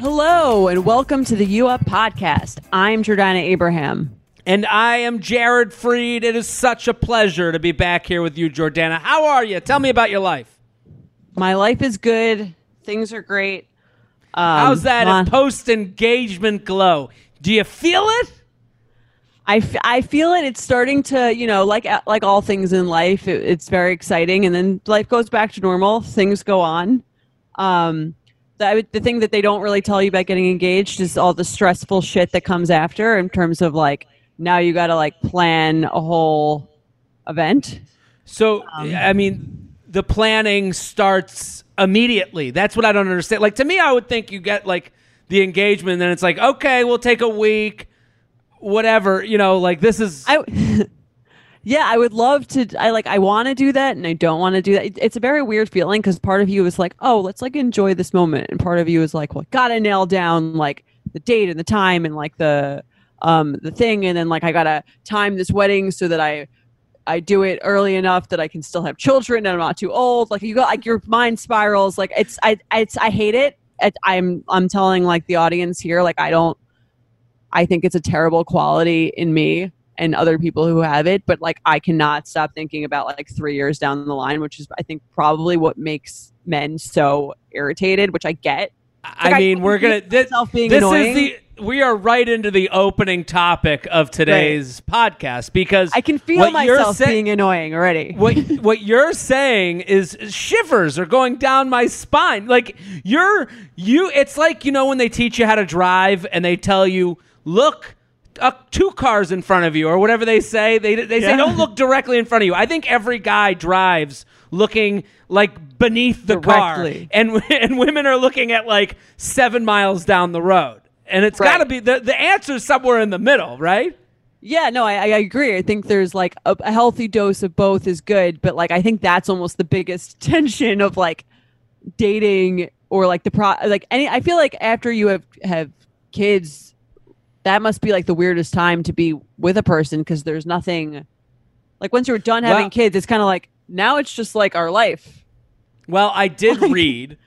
Hello, and welcome to the U Up podcast. I'm Jordana Abraham. And I am Jared Freid. It is such a pleasure to be back here with you, Jordana. How are you? Tell me about your life. My life is good. Things are great. Um, How's that post engagement glow? Do you feel it? I, f- I feel it. It's starting to, you know, like like all things in life, it, it's very exciting, and then life goes back to normal. Things go on. Um, the, the thing that they don't really tell you about getting engaged is all the stressful shit that comes after, in terms of like now you got to like plan a whole event. So, Um, I mean, the planning starts immediately. That's what I don't understand. Like, to me, I would think you get like the engagement, and then it's like, okay, we'll take a week, whatever. You know, like this is. I yeah, I would love to. I like. I want to do that, and I don't want to do that. It- it's a very weird feeling because part of you is like, oh, let's like enjoy this moment, and part of you is like, well, gotta nail down like the date and the time and like the um the thing, and then like I gotta time this wedding so that I I do it early enough that I can still have children and I'm not too old. Like you got like your mind spirals. Like it's I it's I hate it. it I'm I'm telling like the audience here like I don't I think it's a terrible quality in me and other people who have it, but like I cannot stop thinking about like 3 years down the line, which is I think probably what makes men so irritated, which I get. I Like, mean, we're gonna. This, this is the. We are right into the opening topic of today's podcast because I can feel myself sa- being annoying already. what what you're saying is shivers are going down my spine. Like you're you. It's like you know when they teach you how to drive and they tell you look. Uh, two cars in front of you, or whatever they say. They they say Yeah. don't look directly in front of you. I think every guy drives looking like beneath the Directly. car, and and women are looking at like seven miles down the road. And it's Right. got to be the the answer is somewhere in the middle, right? Yeah, no, I, I agree. I think there's like a, a healthy dose of both is good, but like I think that's almost the biggest tension of like dating or like the pro like any. I feel like after you have have kids, that must be like the weirdest time to be with a person because there's nothing like once you're done having Well- kids, it's kind of like now it's just like our life. Well, I did read.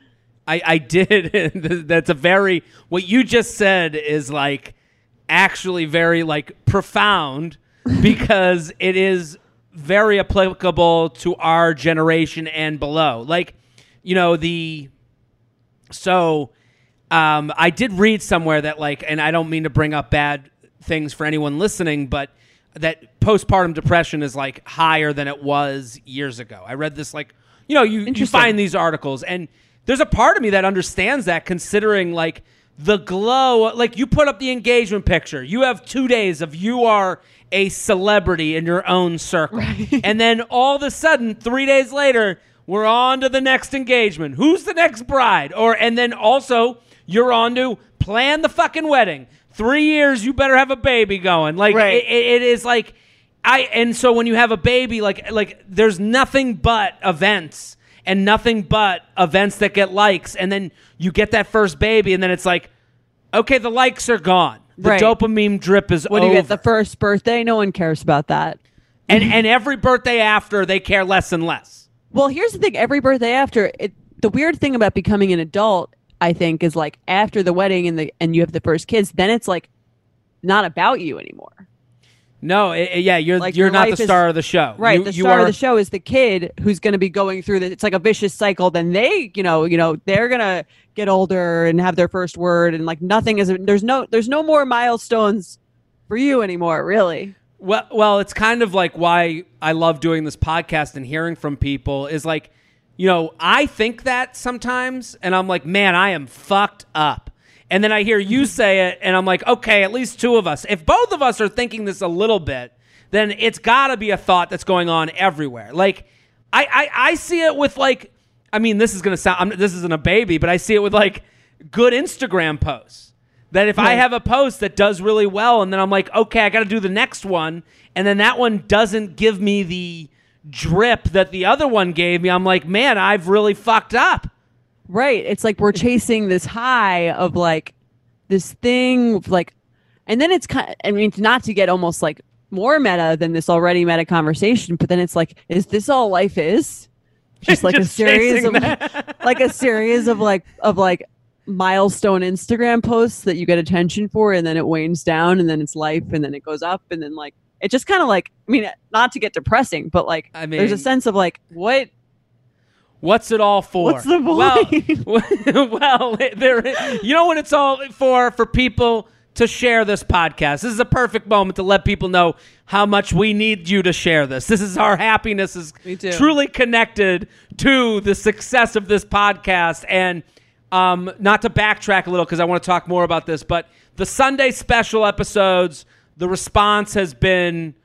I, I did. That's a very what you just said is like actually very like profound because it is very applicable to our generation and below. Like, you know, the so um, I did read somewhere that like, and I don't mean to bring up bad things for anyone listening, but that postpartum depression is like higher than it was years ago. I read this like, you know, you, you find these articles, and there's a part of me that understands that, considering like the glow, like you put up the engagement picture, you have two days of you are a celebrity in your own circle, and then all of a sudden, three days later, we're on to the next engagement. Who's the next bride? Or and then also you're on to plan the fucking wedding. Three years, you better have a baby going. Like Right. it, it- is like I and so when you have a baby, like like there's nothing but events and nothing but events that get likes, and then you get that first baby, and then it's like, okay, the likes are gone. The Right. dopamine drip is What do you over. get? The first birthday? No one cares about that. and and every birthday after, they care less and less. Well, here's the thing: every birthday after it, the weird thing about becoming an adult, I think, is like after the wedding and the and you have the first kids, then it's like not about you anymore. No, i- i- yeah, you're Like, you're your not the life is- star of the show. Right. You- the star are- of the show is the kid who's going to be going through the. It's like a vicious cycle. Then they, you know, you know, they're gonna get older and have their first word, and like nothing is. There's no. There's no more milestones for you anymore. Really. Well, well, it's kind of like why I love doing this podcast and hearing from people is like, you know, I think that sometimes, and I'm like, man, I am fucked up. And then I hear you say it, and I'm like, okay, at least two of us. If both of us are thinking this a little bit, then it's got to be a thought that's going on everywhere. Like, I, I, I see it with like I mean, this is gonna sound. I'm, this isn't a baby, but I see it with like good Instagram posts. That if I have a post that does really well, and then I'm like, okay, I got to do the next one, and then that one doesn't give me the drip that the other one gave me, I'm like, man, I've really fucked up. Right. It's like we're chasing this high of like this thing like and then it's kind I mean it's not to get almost like more meta than this already meta conversation, but then it's like is this all life is? Just like Just a series of that. like a series of like of like milestone Instagram posts that you get attention for and then it wanes down and then it's life and then it goes up and then like it just kind of like I mean not to get depressing, but like I mean there's a sense of like what What's it all for? What's the Well, well, there. You know what it's all for? For people to share this podcast. This is a perfect moment to let people know how much we need you to share this. This is our happiness is truly connected to the success of this podcast. And um, not to backtrack a little because I want to talk more about this, but the Sunday special episodes, the response has been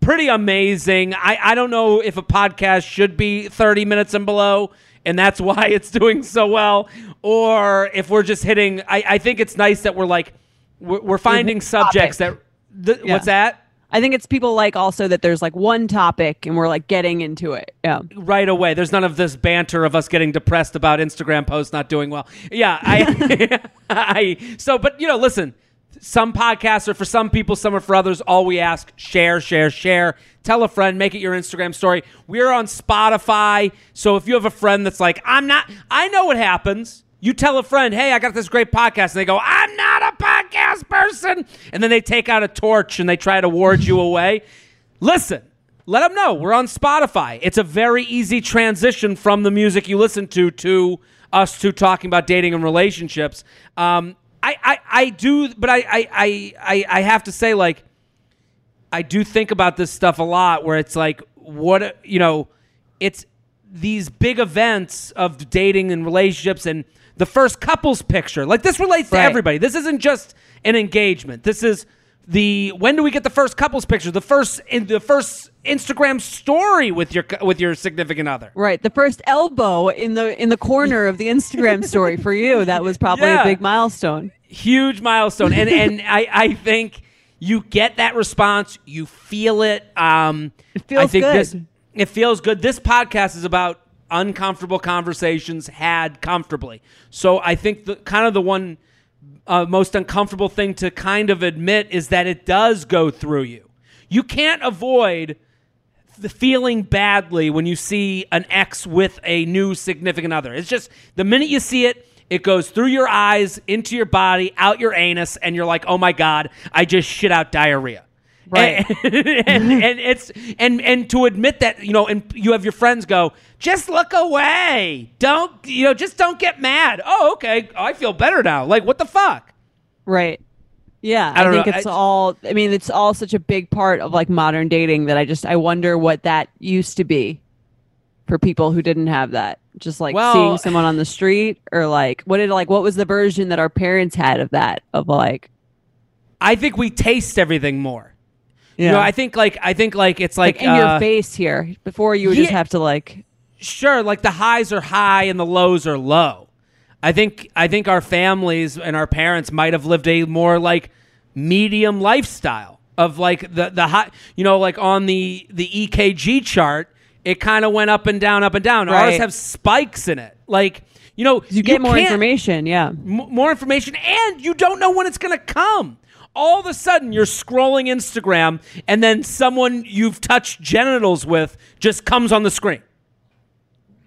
pretty amazing. I, I don't know if a podcast should be 30 minutes and below, and that's why it's doing so well, or if we're just hitting. I, I think it's nice that we're like, we're, we're finding subjects that. th- Yeah. What's that? I think it's people like also that there's like one topic and we're like getting into it. Yeah. right away. There's none of this banter of us getting depressed about Instagram posts not doing well. Yeah, I, I so, but you know, listen. Some podcasts are for some people, some are for others. All we ask: share, share, share. Tell a friend. Make it your Instagram story. We're on Spotify, so if you have a friend that's like, "I'm not," I know what happens. You tell a friend, "Hey, I got this great podcast," and they go, "I'm not a podcast person," and then they take out a torch and they try to ward you away. Listen, let them know we're on Spotify. It's a very easy transition from the music you listen to to us to talking about dating and relationships. Um, I, I, I do, but I, I, I, I, I have to say, like, I do think about this stuff a lot where it's like, what, you know, it's these big events of dating and relationships and the first couples picture. Like, this relates to everybody. This isn't just an engagement. This is the when do we get the first couples picture? The first in the first Instagram story with your with your significant other. Right. The first elbow in the in the corner of the Instagram story for you. That was probably Yeah. a big milestone. huge milestone and and I, I think you get that response you feel it um It feels I think good. this it feels good this podcast is about uncomfortable conversations had comfortably so i think the kind of the one uh, most uncomfortable thing to kind of admit is that it does go through you you can't avoid the feeling badly when you see an ex with a new significant other. It's just the minute you see it, it goes through your eyes, into your body, out your anus, and you're like, "Oh my god, I just shit out diarrhea." Right. And, and, and it's and and to admit that you know, and you have your friends go, "Just look away. Don't you know? Just don't get mad." Oh, okay. I feel better now. Like, what the fuck? Right. Yeah. I I, think know. it's I- all I mean, it's all such a big part of like modern dating that I just I wonder what that used to be for people who didn't have that. Just like Well- seeing someone on the street or like what did like what was the version that our parents had of that? Of like I think we taste everything more. Yeah. You know, I think like I think like it's like, like in uh, your face here. Before you would just have to like sure like the highs are high and the lows are low i think i think our families and our parents might have lived a more like medium lifestyle of like the the high you know like on the the ekg chart it kind of went up and down up and down ours have spikes in it like you know you get more information, yeah. m- more information and you don't know when it's going to come all of a sudden you're scrolling instagram and then someone you've touched genitals with just comes on the screen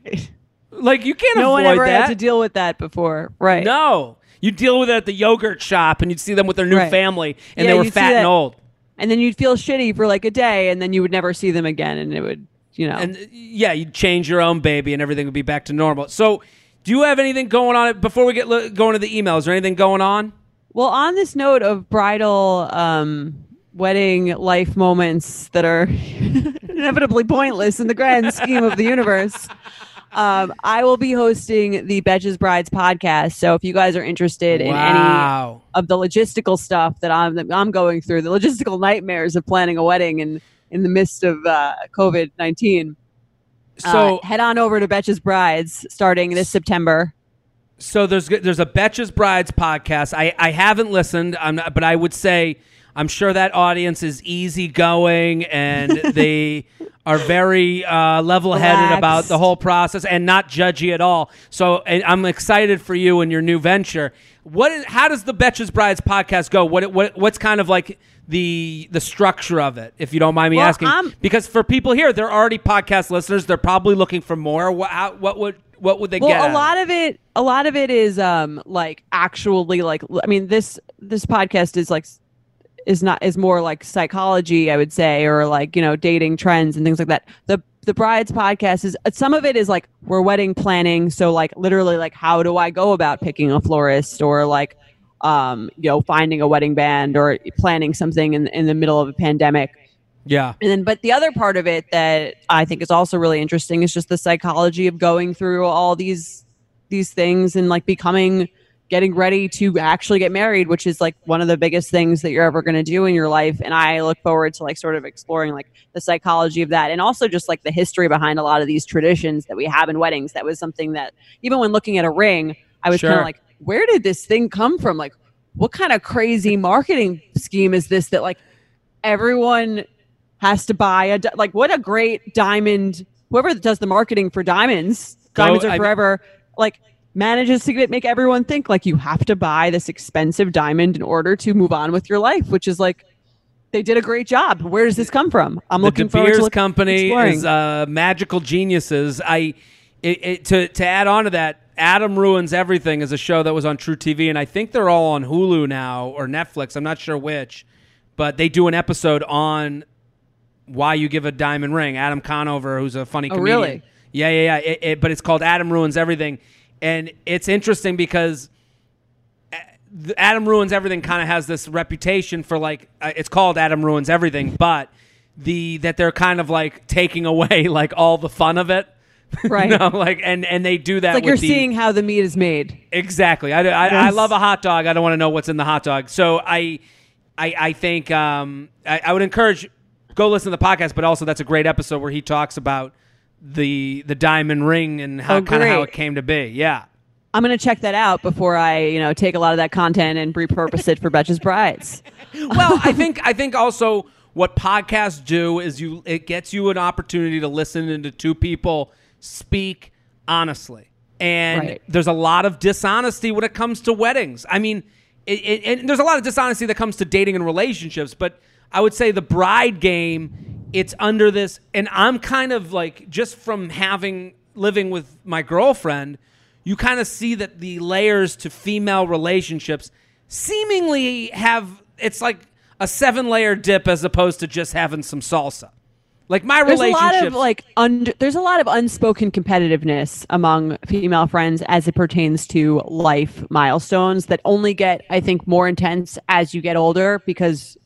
like you can't No avoid one ever that had to deal with that before. Right. no you deal with it at the yogurt shop and you'd see them with their new Right. family and Yeah, they were fat and old And then you'd feel shitty for like a day and then you would never see them again and it would, you know. and yeah you'd change your own baby and everything would be back to normal so do you have anything going on before we get going to the emails is there anything going on Well, on this note of bridal um, wedding life moments that are inevitably pointless in the grand scheme of the universe, um, I will be hosting the Betches Brides podcast. So if you guys are interested in any of the logistical stuff that I'm that I'm going through, the logistical nightmares of planning a wedding in in the midst of uh, COVID nineteen. So uh, head on over to Betches Brides starting this September. So there's there's a Betches Brides podcast. I, I haven't listened, I'm not, but I would say I'm sure that audience is easygoing and they are very uh, level-headed Relaxed. about the whole process and not judgy at all. So and I'm excited for you and your new venture. What is, how does the Betches Brides podcast go? What what what's kind of like the the structure of it, if you don't mind me Well, asking? I'm- because for people here, they're already podcast listeners. They're probably looking for more. What how, what would what would they Well, get? out a lot of it, a lot of it is um like actually like I mean this this podcast is like is not is more like psychology I would say or like you know dating trends and things like that. The the brides podcast is uh, some of it is like we're wedding planning so like literally like how do I go about picking a florist or like um you know finding a wedding band or planning something in in the middle of a pandemic. yeah. And then, but the other part of it that I think is also really interesting is just the psychology of going through all these these things and like becoming, getting ready to actually get married, which is like one of the biggest things that you're ever going to do in your life. And I look forward to like sort of exploring like the psychology of that, and also just like the history behind a lot of these traditions that we have in weddings. That was something that even when looking at a ring, I was kind of like, where did this thing come from? Like, what kind of crazy marketing scheme is this that like everyone has to buy a like what a great diamond whoever does the marketing for diamonds Go- diamonds are I- forever like manages to get, make everyone think like you have to buy this expensive diamond in order to move on with your life which is like they did a great job where does this come from i'm the looking De forward to look- company exploring. is uh, magical geniuses. I it, it, to to add on to that, Adam ruins everything is a show that was on truTV, and I think they're all on Hulu now or Netflix. I'm not sure which, but they do an episode on why you give a diamond ring. Adam Conover, who's a funny Oh, comedian. really? Yeah, yeah, yeah. It, it, but it's called Adam ruins everything, and it's interesting because. uh, Adam ruins everything kind of has this reputation for like uh, it's called Adam ruins everything, but the that they're kind of like taking away like all the fun of it, Right. you know, like and and they do that. it's like with you're the, seeing how the meat is made exactly. I, I, I love a hot dog. I don't want to know what's in the hot dog. So I I, I think um, I, I would encourage go listen to the podcast, but also that's a great episode where he talks about the the diamond ring and how Oh, kind of how it came to be. Yeah. i'm going to check that out before i you know take a lot of that content and repurpose it for betches brides well, I think I think also what podcasts do is you it gets you an opportunity to listen into two people speak honestly. And Right. there's a lot of dishonesty when it comes to weddings. I mean, it, it, and there's a lot of dishonesty that comes to dating and relationships, but I would say the bride game, it's under this, and I'm kind of like just from having living with my girlfriend, you kind of see that the layers to female relationships seemingly have it's like a seven layer dip as opposed to just having some salsa. Like my there's a lot of like under there's a lot of unspoken competitiveness among female friends as it pertains to life milestones that only get i think more intense as you get older because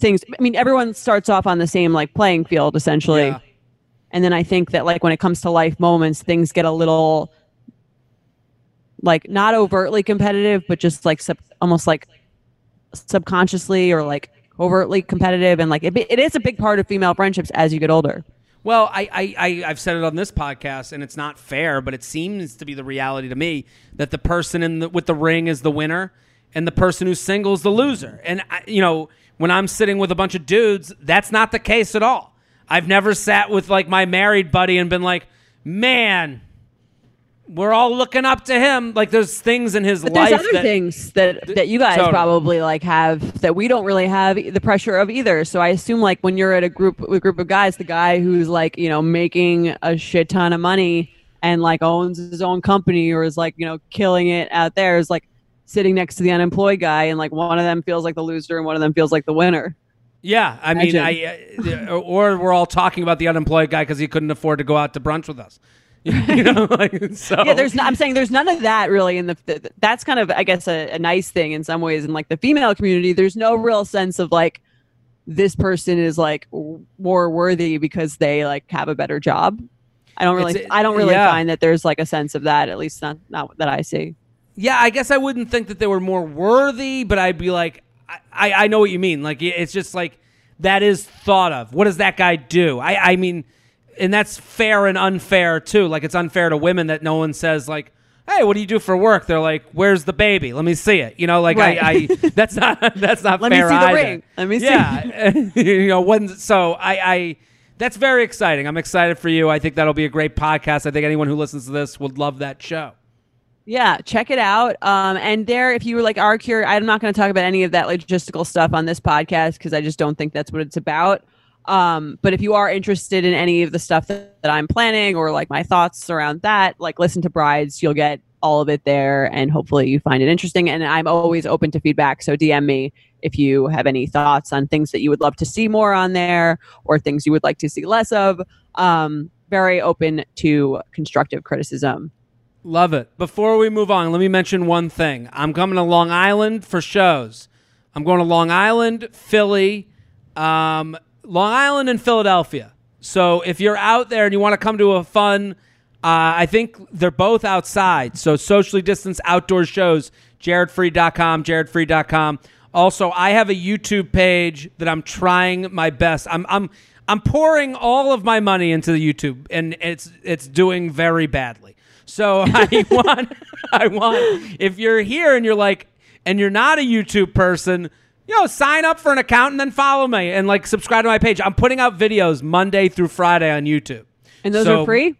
things i mean everyone starts off on the same like playing field essentially Yeah. and then i think that like when it comes to life moments things get a little like not overtly competitive but just like sub, almost like subconsciously or like overtly competitive and like it, it is a big part of female friendships as you get older Well, I, I, I, I've said it on this podcast, and it's not fair, but it seems to be the reality to me that the person in the, with the ring is the winner, and the person who's single is the loser. And I, you know, when I'm sitting with a bunch of dudes, that's not the case at all. I've never sat with like my married buddy and been like, man, we're all looking up to him. Like there's things in his but life there's other that things that that you guys Totally. probably like have that we don't really have the pressure of either so i assume like when you're at a group with a group of guys the guy who's like you know making a shit ton of money and like owns his own company or is like you know killing it out there is like sitting next to the unemployed guy and like one of them feels like the loser and one of them feels like the winner Yeah, I mean, I uh, or we're all talking about the unemployed guy because he couldn't afford to go out to brunch with us. you know, like so. yeah there's not, i'm saying there's none of that really in the, the that's kind of i guess a, a nice thing in some ways in like the female community there's no real sense of like this person is like w- more worthy because they like have a better job i don't really It's- i don't really yeah. find that there's like a sense of that at least not not that i see Yeah, I guess I wouldn't think that they were more worthy, but I'd be like, I, I, I know what you mean. Like it's just like that is thought of. What does that guy do? I, I mean, and that's fair and unfair too. Like it's unfair to women that no one says like, "Hey, what do you do for work?" They're like, "Where's the baby? Let me see it." You know, like Right. I, I that's not that's not Let me fair see the either. ring. Let me see. Yeah, you know, when so I, I that's very exciting. I'm excited for you. I think that'll be a great podcast. I think anyone who listens to this would love that show. Yeah, check it out. Um, and there, if you were like are curious, I'm not going to talk about any of that logistical stuff on this podcast because I just don't think that's what it's about. Um, but if you are interested in any of the stuff that, that I'm planning or like my thoughts around that, like listen to Brides, you'll get all of it there, and hopefully you find it interesting. And I'm always open to feedback, so DM me if you have any thoughts on things that you would love to see more on there or things you would like to see less of. Um, very open to constructive criticism. Love it. Before we move on, let me mention one thing. I'm coming to Long Island for shows. I'm going to Long Island, Philly, um, Long Island, and Philadelphia. So if you're out there and you want to come to a fun, uh, I think they're both outside. So socially distanced outdoor shows, jaredfree.com, jaredfree.com. Also, I have a YouTube page that I'm trying my best. I'm I'm I'm pouring all of my money into the YouTube and it's it's doing very badly. So I want I want if you're here and you're like and you're not a YouTube person, you know, sign up for an account and then follow me and like subscribe to my page. I'm putting out videos Monday through Friday on YouTube. And those So- are free?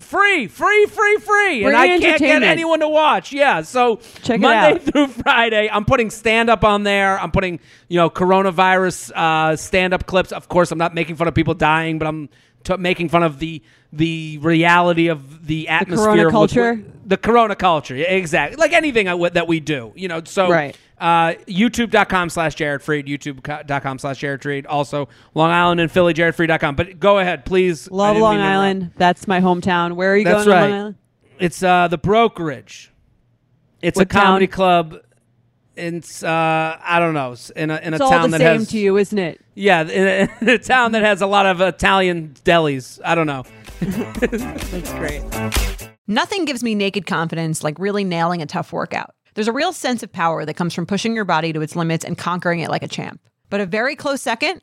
Free, free, free, free. and I can't get anyone to watch. Yeah. So Check it Monday through Friday, I'm putting stand up on there. I'm putting, you know, coronavirus uh, stand up clips. Of course, I'm not making fun of people dying, but I'm t- making fun of the the reality of the atmosphere the corona culture? the corona culture Yeah, exactly like anything I that we do you know so Right. uh, youtube.com slash jared freid youtube.com slash jared freid also long island and philly jaredfreid.com but go ahead please Love Long. Island. That's my hometown. Where are you That's going to right. Long Island? It's uh, the brokerage. It's What a comedy town? club. It's uh, I don't know in a in a It's all town the that same has to you, isn't it? yeah in a, in a town that has a lot of Italian delis. I don't know. That's great. Nothing gives me naked confidence like really nailing a tough workout. There's a real sense of power that comes from pushing your body to its limits and conquering it like a champ. But a very close second,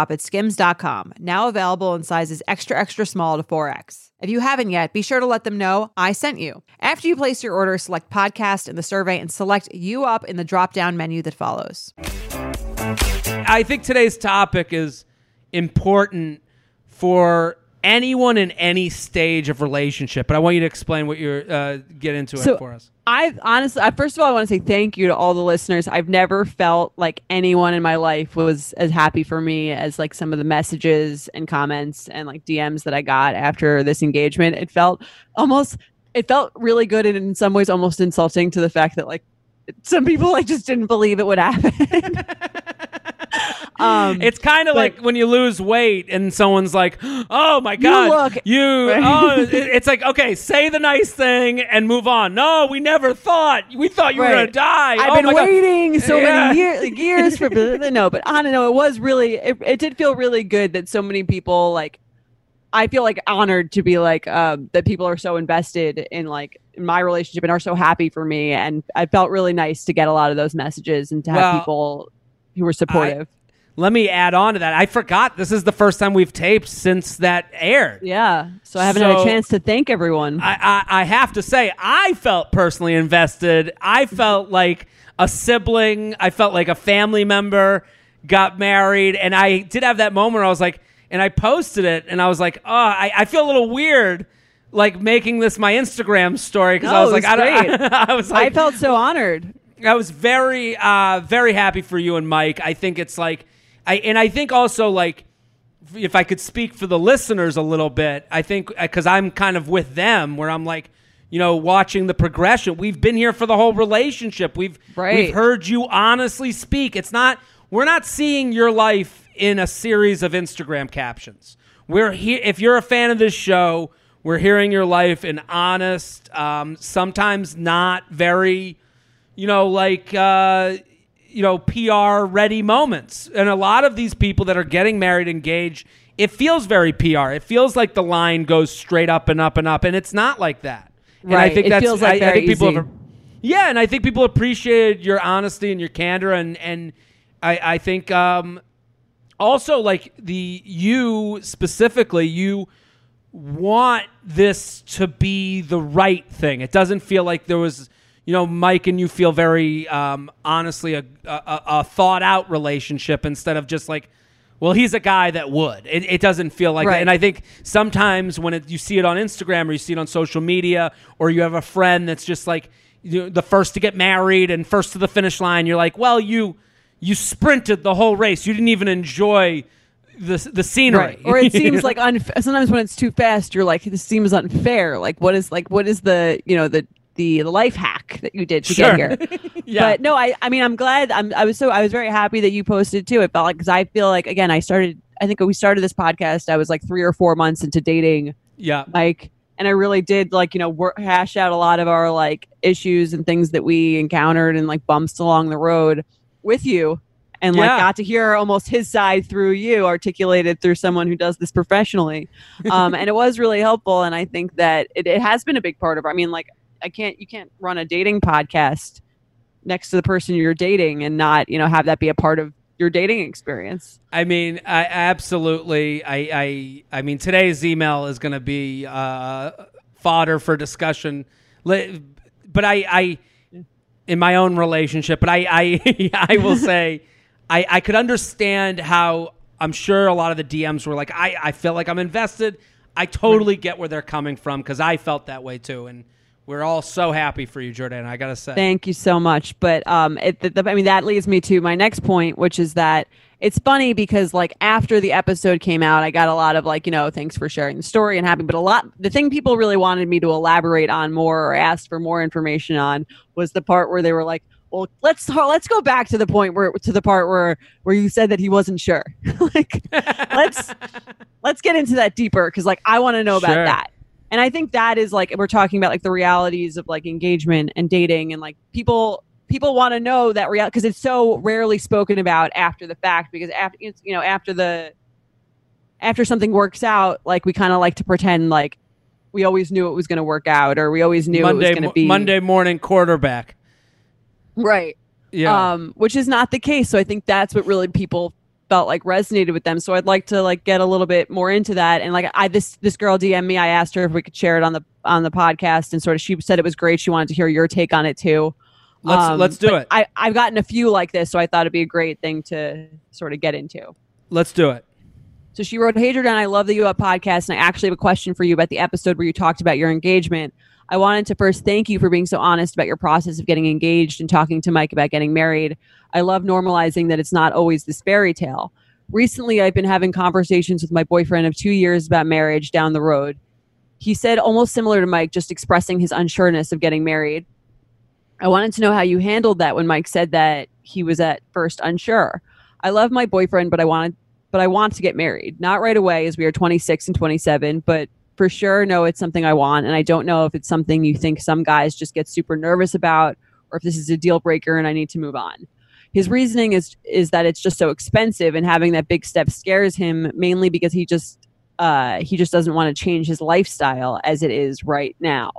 drop at skims.com, now available in sizes extra, extra small to 4X. If you haven't yet, be sure to let them know I sent you. After you place your order, select podcast in the survey and select you up in the drop down menu that follows. I think today's topic is important for anyone in any stage of relationship, but I want you to explain what you're uh, get into So- it for us. I honestly, I, first of all, I want to say thank you to all the listeners. I've never felt like anyone in my life was as happy for me as like some of the messages and comments and like DMs that I got after this engagement. It felt almost, it felt really good and in some ways almost insulting to the fact that like some people like just didn't believe it would happen. um, It's kind of like when you lose weight and someone's like, "Oh my god, look- you!" Oh, it's like, okay, say the nice thing and move on. No, we never thought. We thought you were gonna die. I've oh been my God. waiting so Yeah. many years, like, years for no, but I don't know. It was really, it, it did feel really good that so many people like. I feel like honored to be like um, that. People are so invested in like my relationship and are so happy for me, and I felt really nice to get a lot of those messages and to have Well, people who were supportive. Let me add on to that. I forgot this is the first time we've taped since that aired. yeah, so I haven't had a chance to thank everyone. I, I, I have to say, I felt personally invested. I felt like a sibling. I felt like a family member got married. And I did have that moment where I was like, and I posted it and I was like, oh, I, I feel a little weird like making this my Instagram story because I No, was like, was I don't. I was like, I felt so honored. I was very, uh, very happy for you and Mike. I think it's like, I and I think also like, if I could speak for the listeners a little bit, I think because I'm kind of with them, where I'm like, you know, watching the progression. We've been here for the whole relationship. We've Right. we've heard you honestly speak. It's not we're not seeing your life in a series of Instagram captions. We're here. If you're a fan of this show, we're hearing your life in honest, um, sometimes not very you know, like uh, you know, PR ready moments. And a lot of these people that are getting married, engaged, it feels very PR. It feels like the line goes straight up and up and up, and it's not like that. And I Right. think It that's feels like I, I think people easy. have. Yeah, and I think people appreciated your honesty and your candor, and and I I think um, also like the you specifically you want this to be the right thing. It doesn't feel like there was, you know, Mike and you feel very um, honestly a, a, a thought out relationship instead of just like, well, he's a guy that would. It, it doesn't feel like that. And I think sometimes when it, you see it on Instagram or you see it on social media or you have a friend that's just like you know, the first to get married and first to the finish line, you're like, well, you you sprinted the whole race. You didn't even enjoy the the scenery. Right. Or it seems like unf- sometimes when it's too fast, you're like, this seems unfair. Like, what is like, what is the, you know, the, the, the life hack that you did to Sure. get here? yeah. But no, I, I mean, I'm glad. I'm, I was so, I was very happy that you posted too. It felt like, cause I feel like, again, I started, I think we started this podcast. I was like three or four months into dating yeah. Mike. And I really did like, you know, work, hash out a lot of our like issues and things that we encountered and like bumps along the road with you. And like Yeah. got to hear almost his side through you articulated through someone who does this professionally. Um, and it was really helpful. And I think that it, it has been a big part of I mean, like I can't you can't run a dating podcast next to the person you're dating and not, you know, have that be a part of your dating experience. I mean, I absolutely. I, I, I mean, today's email is going to be uh, fodder for discussion. But I, I, in my own relationship, but I, I, I will say, I, I could understand how I'm sure a lot of the DMs were like, I, I feel like I'm invested. I totally get where they're coming from because I felt that way too, and we're all so happy for you, Jordan. I gotta say, Thank you so much. But um, it, the, the, I mean, that leads me to my next point, which is that it's funny because like after the episode came out, I got a lot of like, you know, thanks for sharing the story and happy. But a lot, the thing people really wanted me to elaborate on more or asked for more information on was the part where they were like, well, let's let's go back to the point where to the part where where you said that he wasn't sure. like, let's let's get into that deeper because like I want to know about that. And I think that is like we're talking about like the realities of like engagement and dating and like people people want to know that reality because it's so rarely spoken about after the fact because after it's, you know after the after something works out like we kind of like to pretend like we always knew it was going to work out or we always knew it was going to be Monday morning quarterback. right. Yeah, um which is not the case. So i think that's what really people felt like resonated with them. So I'd like to like get a little bit more into that. And like I this this girl DM me, I asked her if we could share it on the on the podcast, and sort of she said it was great. She wanted to hear your take on it too. Let's Um, let's do it. I I've gotten a few like this, so I thought it'd be a great thing to sort of get into. let's do it. So she wrote, Hey Jordan, I love the You Up podcast, and I actually have a question for you about the episode where you talked about your engagement. I wanted to first thank you for being so honest about your process of getting engaged and talking to Mike about getting married. I love normalizing that it's not always this fairy tale. Recently, I've been having conversations with my boyfriend of two years about marriage down the road. He said almost similar to Mike, just expressing his unsureness of getting married. I wanted to know how you handled that when Mike said that he was at first unsure. I love my boyfriend, but I wanted but I want to get married. Not right away as we are 26 and 27, but for sure know it's something I want and I don't know if it's something you think some guys just get super nervous about or if this is a deal breaker and I need to move on. His reasoning is is that it's just so expensive and having that big step scares him mainly because he just uh, he just doesn't want to change his lifestyle as it is right now.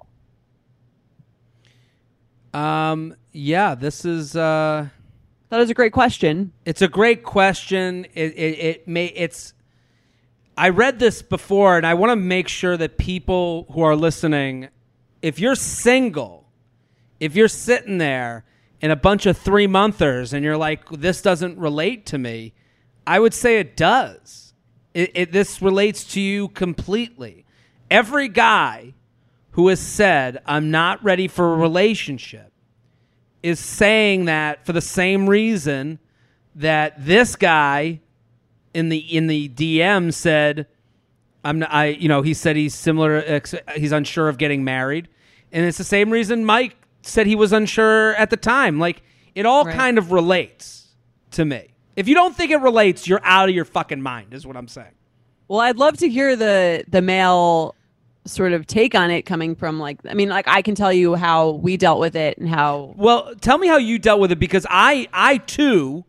Um, yeah, this is uh, That is a great question. it's a great question. It it, it may it's. I read this before, and I want to make sure that people who are listening, if you're single, if you're sitting there in a bunch of three monthers and you're like, this doesn't relate to me, I would say it does. It, it, this relates to you completely. Every guy who has said, I'm not ready for a relationship, is saying that for the same reason that this guy in the in the DM said, "I'm not, I you know he said he's similar he's unsure of getting married," and it's the same reason Mike said he was unsure at the time. Like it all Right. kind of relates to me. If you don't think it relates, you're out of your fucking mind. Is what I'm saying. Well, I'd love to hear the the male sort of take on it coming from like I mean like I can tell you how we dealt with it and how Well, tell me how you dealt with it because I I too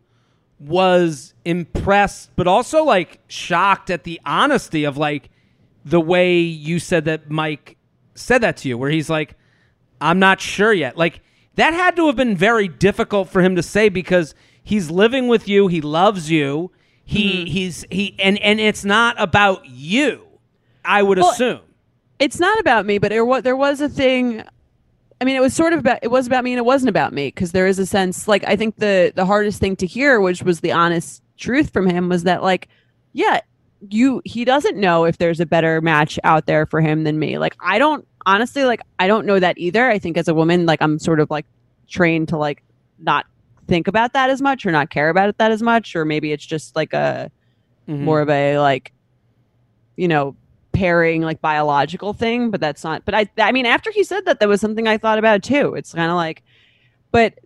was impressed but also like shocked at the honesty of like the way you said that Mike said that to you where he's like I'm not sure yet. Like that had to have been very difficult for him to say because he's living with you, he loves you. He mm-hmm. he's he and and it's not about you. I would Well, assume. it's not about me, but there was there was a thing. I mean, it was sort of about it was about me and it wasn't about me because there is a sense like I think the the hardest thing to hear, which was the honest truth from him, was that like, yeah, you he doesn't know if there's a better match out there for him than me. Like I don't honestly like I don't know that either. I think as a woman, like I'm sort of like trained to like not think about that as much or not care about it that as much, or maybe it's just like a Mhm. more of a like you know pairing like biological thing but that's not but i i mean after he said that that was something i thought about too it's kind of like but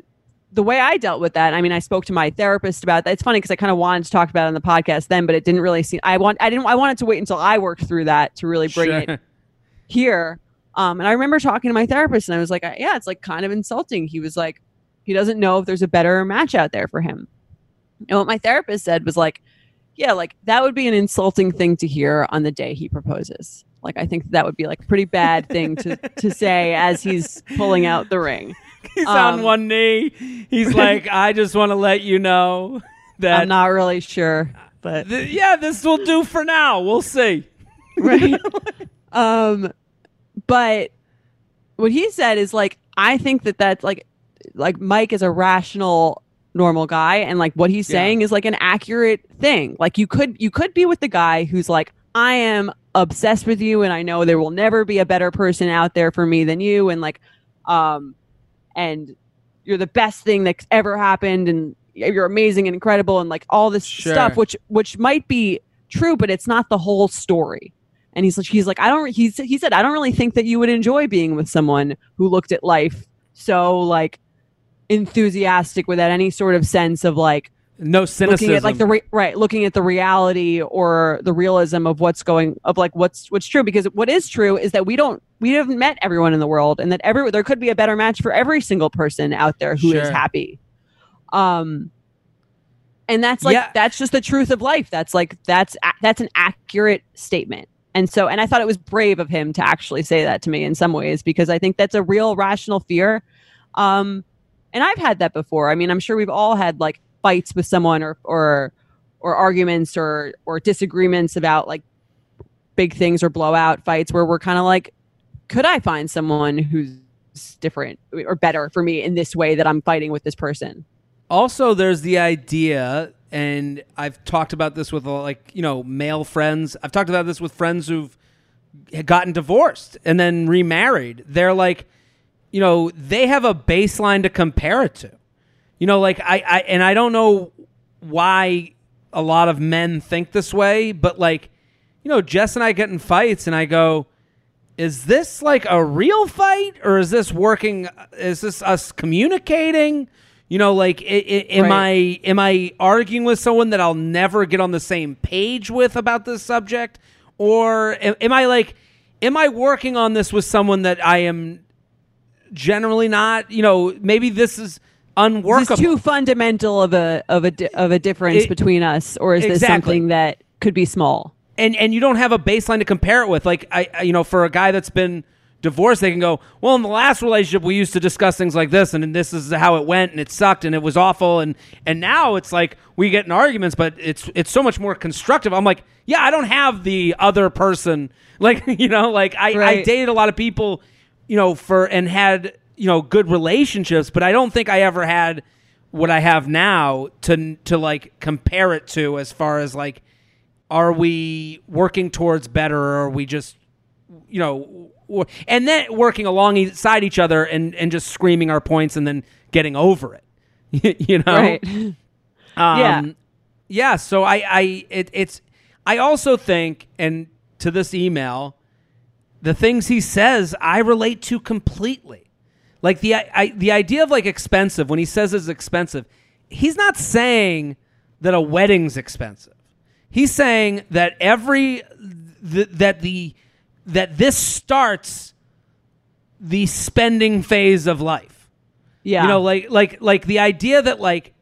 the way i dealt with that i mean i spoke to my therapist about that it's funny because i kind of wanted to talk about it on the podcast then but it didn't really seem i want i didn't i wanted to wait until i worked through that to really bring Sure. it here. Um, and I remember talking to my therapist, and I was like, yeah, it's like kind of insulting. He was like, he doesn't know if there's a better match out there for him. And what my therapist said was like, yeah, like that would be an insulting thing to hear on the day he proposes. Like I think that would be like a pretty bad thing to to say as he's pulling out the ring. He's on Um, one knee. He's like, I just want to let you know that I'm not really sure, but th- yeah, this will do for now. We'll see. right. um, but what he said is like, I think that that's like, like Mike is a rational, normal guy, and like what he's Yeah. saying is like an accurate thing. Like you could you could be with the guy who's like, I am obsessed with you, and I know there will never be a better person out there for me than you, and like, um, and you're the best thing that's ever happened, and you're amazing and incredible, and like all this Sure. stuff, which which might be true, but it's not the whole story. And he's like, he's like, I don't. He's he said, I don't really think that you would enjoy being with someone who looked at life so like enthusiastic without any sort of sense of like No cynicism. looking at like the re- right, looking at the reality or the realism of what's going of like what's what's true. Because what is true is that we don't we haven't met everyone in the world, and that every there could be a better match for every single person out there who is Sure. happy. Um. And that's like Yeah. that's just the truth of life. That's like that's that's an accurate statement. And so, and I thought it was brave of him to actually say that to me in some ways because I think that's a real rational fear. Um, and I've had that before. I mean, I'm sure we've all had like fights with someone or or or arguments or or disagreements about like big things or blowout fights where we're kind of like could I find someone who's different or better for me in this way that I'm fighting with this person? Also, there's the idea, and I've talked about this with like you know male friends. I've talked about this with friends who've gotten divorced and then remarried. They're like, you know, they have a baseline to compare it to. You know, like I, I and I don't know why a lot of men think this way, but like, you know, Jess and I get in fights, and I go is this like a real fight or is this working is this us communicating you know like I, I, am right. i am i arguing with someone that i'll never get on the same page with about this subject or am, am i like am i working on this with someone that i am generally not you know maybe this is unworkable is too fundamental of a of a of a difference it, between us or is exactly. this something that could be small and and you don't have a baseline to compare it with. Like I, you know, for a guy that's been divorced, they can go, well, in the last relationship, we used to discuss things like this, and this is how it went, and it sucked, and it was awful, and and now it's like we get in arguments, but it's it's so much more constructive. I'm like, yeah, I don't have the other person, like you know, like I, right. I dated a lot of people, you know, for and had you know good relationships, but I don't think I ever had what I have now to to like compare it to as far as like are we working towards better or are we just you know and then working alongside each other and and just screaming our points and then getting over it you know? Right. Um, yeah. yeah so i i it, it's i also think and to this email the things he says i relate to completely like the I, the idea of like expensive when he says it's expensive he's not saying that a wedding's expensive He's saying that every th- that the that this starts the spending phase of life. Yeah. You know, like like like the idea that like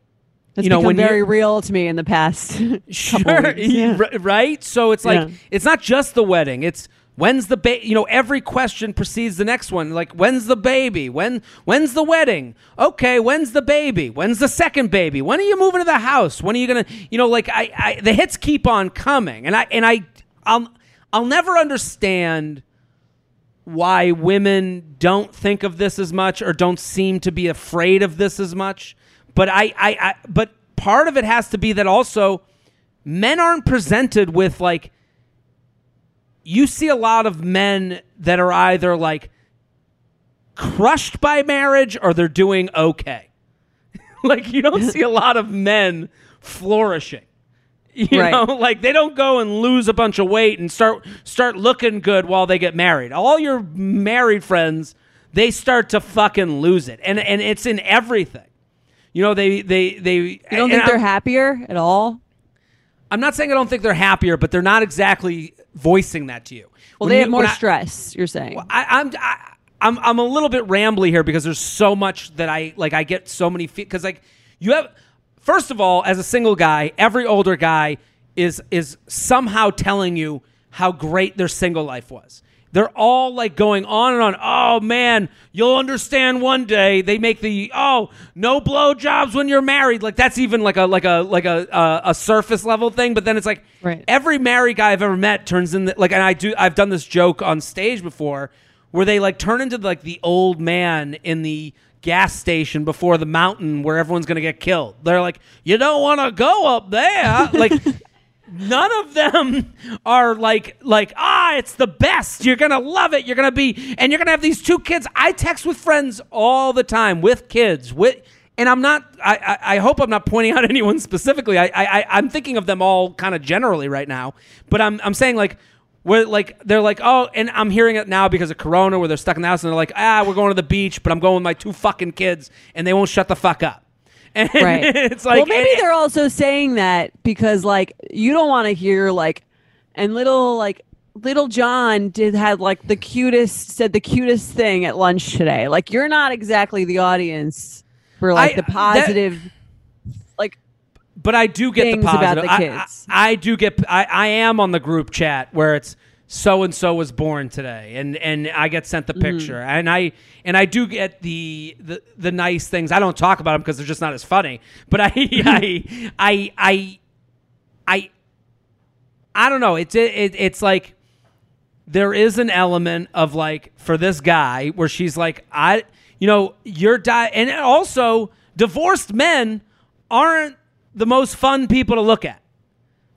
That's you know when very real to me in the past. sure yeah. right so it's like Yeah. it's not just the wedding it's when's the ba- you know every question precedes the next one. Like when's the baby? When when's the wedding? Okay when's the baby? When's the second baby? When are you moving to the house? When are you gonna you know like i, I the hits keep on coming. And i and i i'll i'll never understand why women don't think of this as much or don't seem to be afraid of this as much. But i i, I but part of it has to be that also men aren't presented with like you see a lot of men that are either like crushed by marriage or they're doing okay. like you don't see a lot of men flourishing. You Right. know, like they don't go and lose a bunch of weight and start start looking good while they get married. All your married friends, they start to fucking lose it. And and it's in everything. You know, they they they you don't think they're happier at all? I'm not saying I don't think they're happier, but they're not exactly voicing that to you. Well, When they you- have more I- stress. You're saying. I, I'm I, I'm I'm a little bit rambly here because there's so much that I like. I get so many feet. because like you have. First of all, as a single guy, every older guy is is somehow telling you how great their single life was. They're all like going on and on. Oh man, you'll understand one day. They make the oh no blowjobs when you're married. Like that's even like a like a like a a, a surface level thing. But then it's like Right. every married guy I've ever met turns in the, like, and I do. I've done this joke on stage before where they like turn into like the old man in the gas station before the mountain where everyone's gonna get killed. They're like, you don't want to go up there, like. None of them are like like ah it's the best. You're to love it. You're to be and you're to have these two kids. I text with friends all the time with kids with and I'm not I, I, I hope I'm not pointing out anyone specifically. I, I I'm thinking of them all kind of generally right now. But I'm I'm saying like where like they're like oh and I'm hearing it now because of Corona where they're stuck in the house and they're like ah we're going to the beach but I'm going with my two fucking kids and they won't shut the fuck up. And right. it's like well, maybe and- they're also saying that because like you don't want to hear like, and little like little John did had like the cutest said the cutest thing at lunch today. Like you're not exactly the audience for like I- the that- positive. like but I do get the positive. the I- kids. I, I do get. I, I am on the group chat where it's so and so was born today, and and I get sent the Mm-hmm. picture, and I and I do get the the, the nice things. I don't talk about them because they're just not as funny. But I I I I I I don't know. It's it, it it's like there is an element of like for this guy where she's like I you know you're di and also divorced men aren't the most fun people to look at.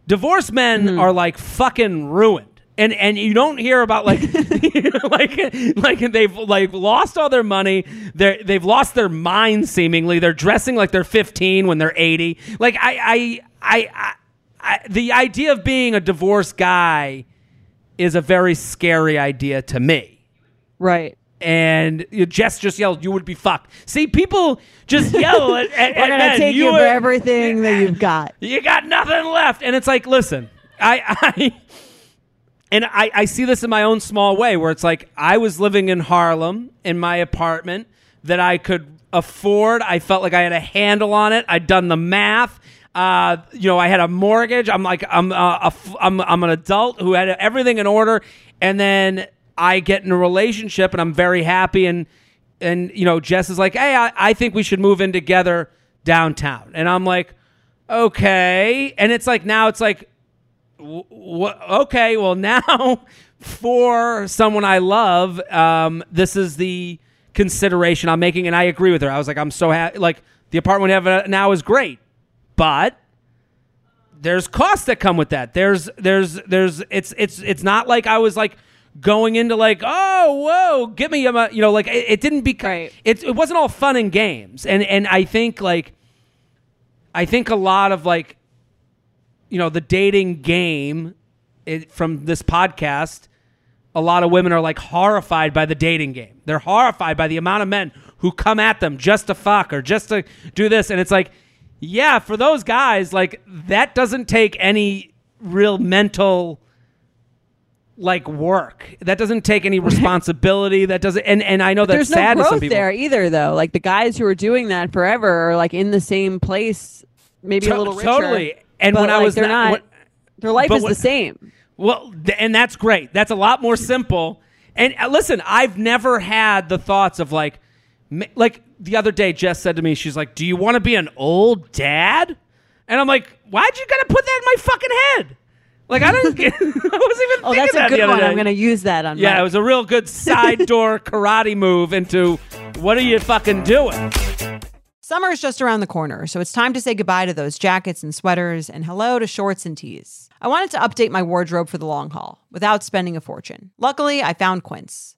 Divorced men are like fucking ruined. And, and you don't hear about like like like they've like lost all their money they they've lost their mind seemingly they're dressing like they're 15 when they're 80 like I I I, I, I the idea of being a divorced guy is a very scary idea to me Right. and you- Jess just yelled, "You would be fucked." See, people just yell at, at, We're gonna men, take you, for everything that you've got. You got nothing left, and it's like, listen, I, I and I, I see this in my own small way, where it's like I was living in Harlem in my apartment that I could afford. I felt like I had a handle on it. I'd done the math. Uh, you know, I had a mortgage. I'm like, I'm, uh, a I'm, I'm an adult who had everything in order, and then I get in a relationship, and I'm very happy. And and you know, Jess is like, hey, I, I think we should move in together downtown, and I'm like, okay. And it's like now it's like, okay, well now for someone I love, um, this is the consideration I'm making, and I agree with her. I was like, I'm so happy. Like the apartment we have uh, now is great, but there's costs that come with that. There's there's there's it's it's it's not like I was like going into like oh whoa give me a you know like it, it didn't become Right. it it wasn't all fun and games and and I think like I think a lot of like you know the dating game it, from this podcast a lot of women are like horrified by the dating game they're horrified by the amount of men who come at them just to fuck or just to do this and it's like yeah for those guys like that doesn't take any real mental like work that doesn't take any responsibility that doesn't and and i know that's There's no sad to some people there either, though. Like the guys who are doing that forever are like in the same place, maybe To- a little richer. totally. And but, when I like, was they're not- their life is the same. Well, and that's great. That's a lot more simple. And uh, listen, I've never had the thoughts of like, like the other day, Jess said to me, she's like, "Do you want to be an old dad?" And I'm like, "Why'd you gotta put that in my fucking head?" Like I don't. get, I wasn't even. Oh, that's a the good one. day. I'm going to use that on. Yeah, my- it was a real good side door karate move into what are you fucking doing? Summer is just around the corner, so it's time to say goodbye to those jackets and sweaters and hello to shorts and tees. I wanted to update my wardrobe for the long haul without spending a fortune. Luckily, I found Quince.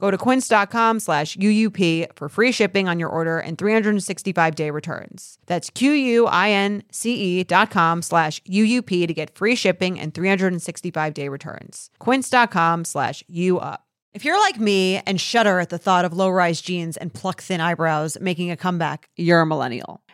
Go to quince.com slash UUP for free shipping on your order and 365 day returns. That's Q-U-I-N-C-E dot com slash UUP to get free shipping and 365 day returns. Quince.com slash UUP. If you're like me and shudder at the thought of low rise jeans and pluck thin eyebrows making a comeback, You're a millennial.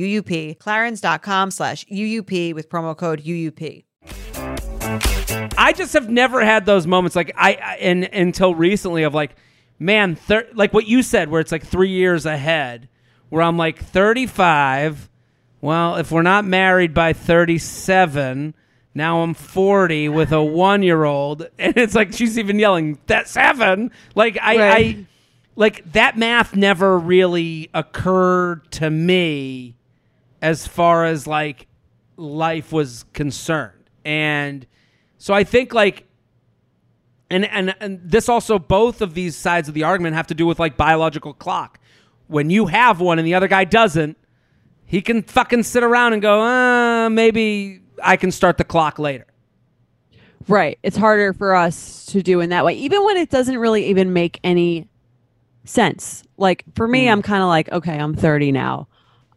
UUP, clarins.com slash UUP with promo code UUP. I just have never had those moments like I, I and until recently of like, man, thir- like what you said, where it's like three years ahead, where I'm like 35. Well, if we're not married by 37, now I'm 40 with a one year old, and it's like she's even yelling that seven. Like I, Right. I, like that math never really occurred to me as far as like life was concerned, and so I think like and, and and this also both of these sides of the argument have to do with like biological clock. When you have one and the other guy doesn't, he can fucking sit around and go, uh, maybe I can start the clock later. Right. It's harder for us to do in that way, even when it doesn't really even make any sense. Like for me, I'm kind of like, okay, I'm 30 now.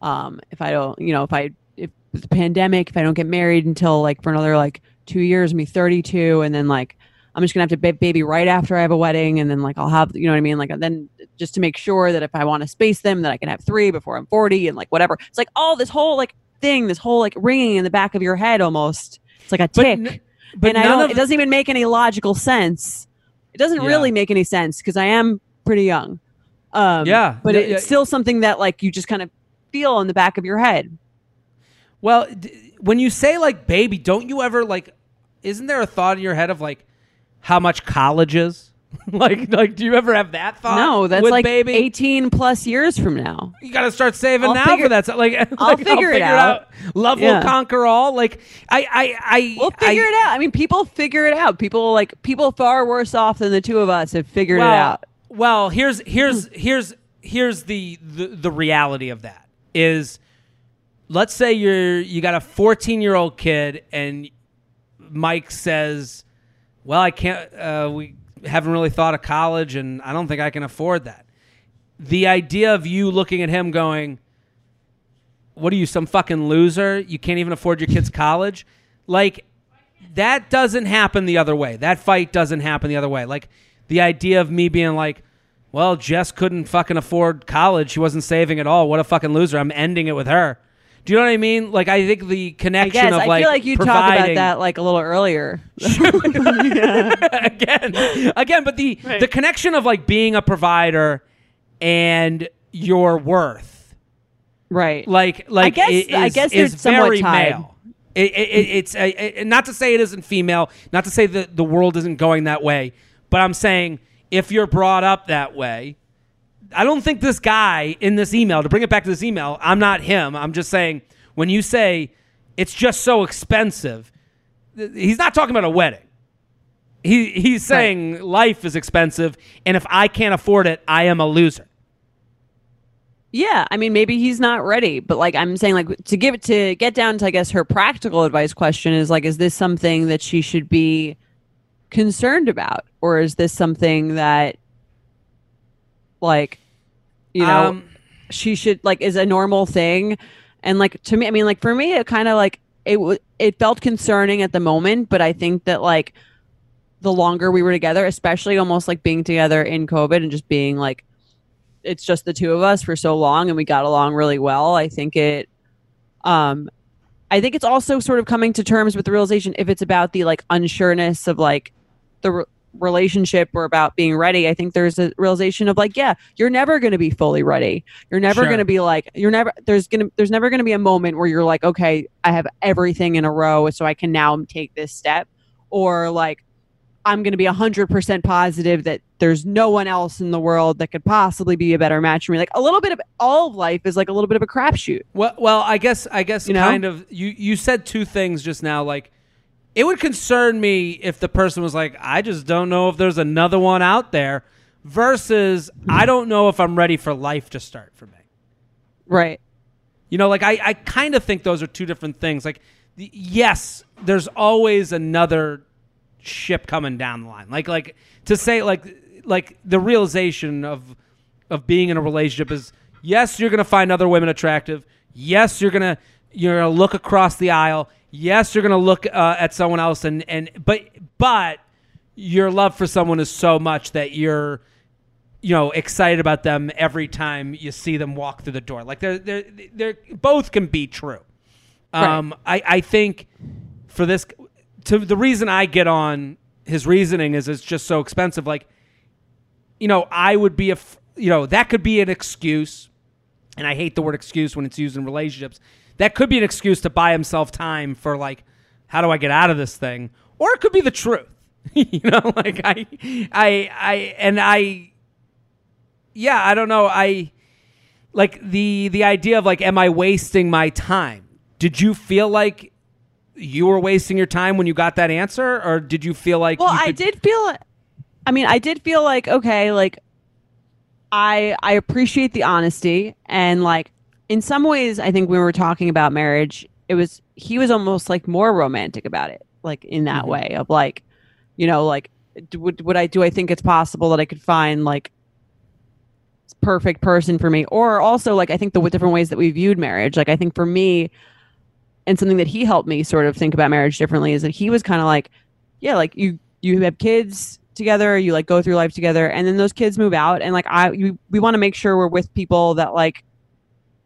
Um, if I don't, you know, if I, if the pandemic, if I don't get married until like for another like two years, I'm be 32, and then like I'm just gonna have to ba- baby right after I have a wedding, and then like I'll have, you know what I mean? Like then just to make sure that if I want to space them, that I can have three before I'm 40, and like whatever. It's like all this whole like thing, this whole like ringing in the back of your head almost. It's like a But tick n- but and I don't. of- it doesn't even make any logical sense. It doesn't Yeah. really make any sense because I am pretty young. Um, Yeah, but yeah, it- it's yeah. still something that like you just kind of feel in the back of your head. Well, d- when you say like baby, don't you ever like? Isn't there a thought in your head of like how much college is? like, like, do you ever have that thought? no, that's with like baby. 18 plus years from now. You got to start saving I'll now figure- for that. So, like, I'll like, figure it out. Love Yeah. will conquer all. Like, I, I, I. We'll figure it out. I mean, people figure it out. People like people far worse off than the two of us have figured well, it out. Well, here's here's hmm. here's here's the, the the reality of that is let's say you're you got a 14 year old kid and Mike says, "Well, I can't. Uh, we haven't really thought of college, and I don't think I can afford that." The idea of you looking at him going, "What are you, some fucking loser? You can't even afford your kid's college?" Like that doesn't happen the other way. That fight doesn't happen the other way. Like the idea of me being like, well, Jess couldn't fucking afford college. She wasn't saving at all. What a fucking loser. I'm ending it with her. Do you know what I mean? Like I think the connection I connection guess of I like feel like you talked about providing- that like a little earlier. again, again, but the the connection of like being a provider and your worth, right. like like guess- i- I guess is they're somewhat very tied. male. It, it, it, it's a, it- not to say it isn't female, not to say that the world isn't going that way, but I'm saying if you're brought up that way, I don't think this guy in this email, to bring it back to this email, I'm not him. I'm just saying when you say it's just so expensive, he's not talking about a wedding. He he's saying life is expensive, and if I can't afford it, I am a loser. Yeah, I mean, maybe he's not ready, but like I'm saying, like to give it to get down to, I guess, her practical advice question is like, is this something that she should be concerned about, or is this something that, like, you know, Um, she should like is a normal thing, and like to me, I mean, like for me, it kind of like it w- it felt concerning at the moment, but I think that like the longer we were together, especially almost like being together in COVID and just being like it's just the two of us for so long and we got along really well. I think it um I think it's also sort of coming to terms with the realization if it's about the like unsureness of like the re- relationship or about being ready. I think there's a realization of like yeah, you're never going to be fully ready. You're never Sure. going to be like you're never there's going to there's never going to be a moment where you're like okay, I have everything in a row so I can now take this step or like I'm going to be 100% positive that there's no one else in the world that could possibly be a better match for me. Like a little bit of all of life is like a little bit of a crapshoot. Well, well, I guess I guess You know? kind of you you said two things just now like it would concern me if the person was like I just don't know if there's another one out there versus I don't know if I'm ready for life to start for me. Right. You know, like I, I kind of think those are two different things. Like, the, yes, there's always another ship coming down the line. Like, like to say like, like the realization of of being in a relationship is yes, you're gonna find other women attractive. Yes, you're gonna you're gonna look across the aisle. Yes, you're gonna look uh, at someone else, and and but but your love for someone is so much that you're you know excited about them every time you see them walk through the door like they're they're, they're both can be true um i i think for this to the reason i get on his reasoning is it's just so expensive. Like you know i would be a, you know that could be an excuse and i hate the word excuse when it's used in relationships. That could be an excuse to buy himself time for like how do i get out of this thing? Or it could be the truth. You know like i i i and i yeah i don't know. I like the the idea of like am i wasting my time? Did you feel like you were wasting your time when you got that answer or did you feel like Well, you I did feel. I mean, I did feel like okay, like I I appreciate the honesty and like in some ways, I think when we were talking about marriage, it was he was almost like more romantic about it, like in that Mhm. way of like, you know, like would would I do I think it's possible that I could find like perfect person for me or also like I think the different ways that we viewed marriage, like I think for me and something that he helped me sort of think about marriage differently is that he was kind of like yeah, like you you have kids together, you like go through life together, and then those kids move out, and like I you, we want to make sure we're with people that like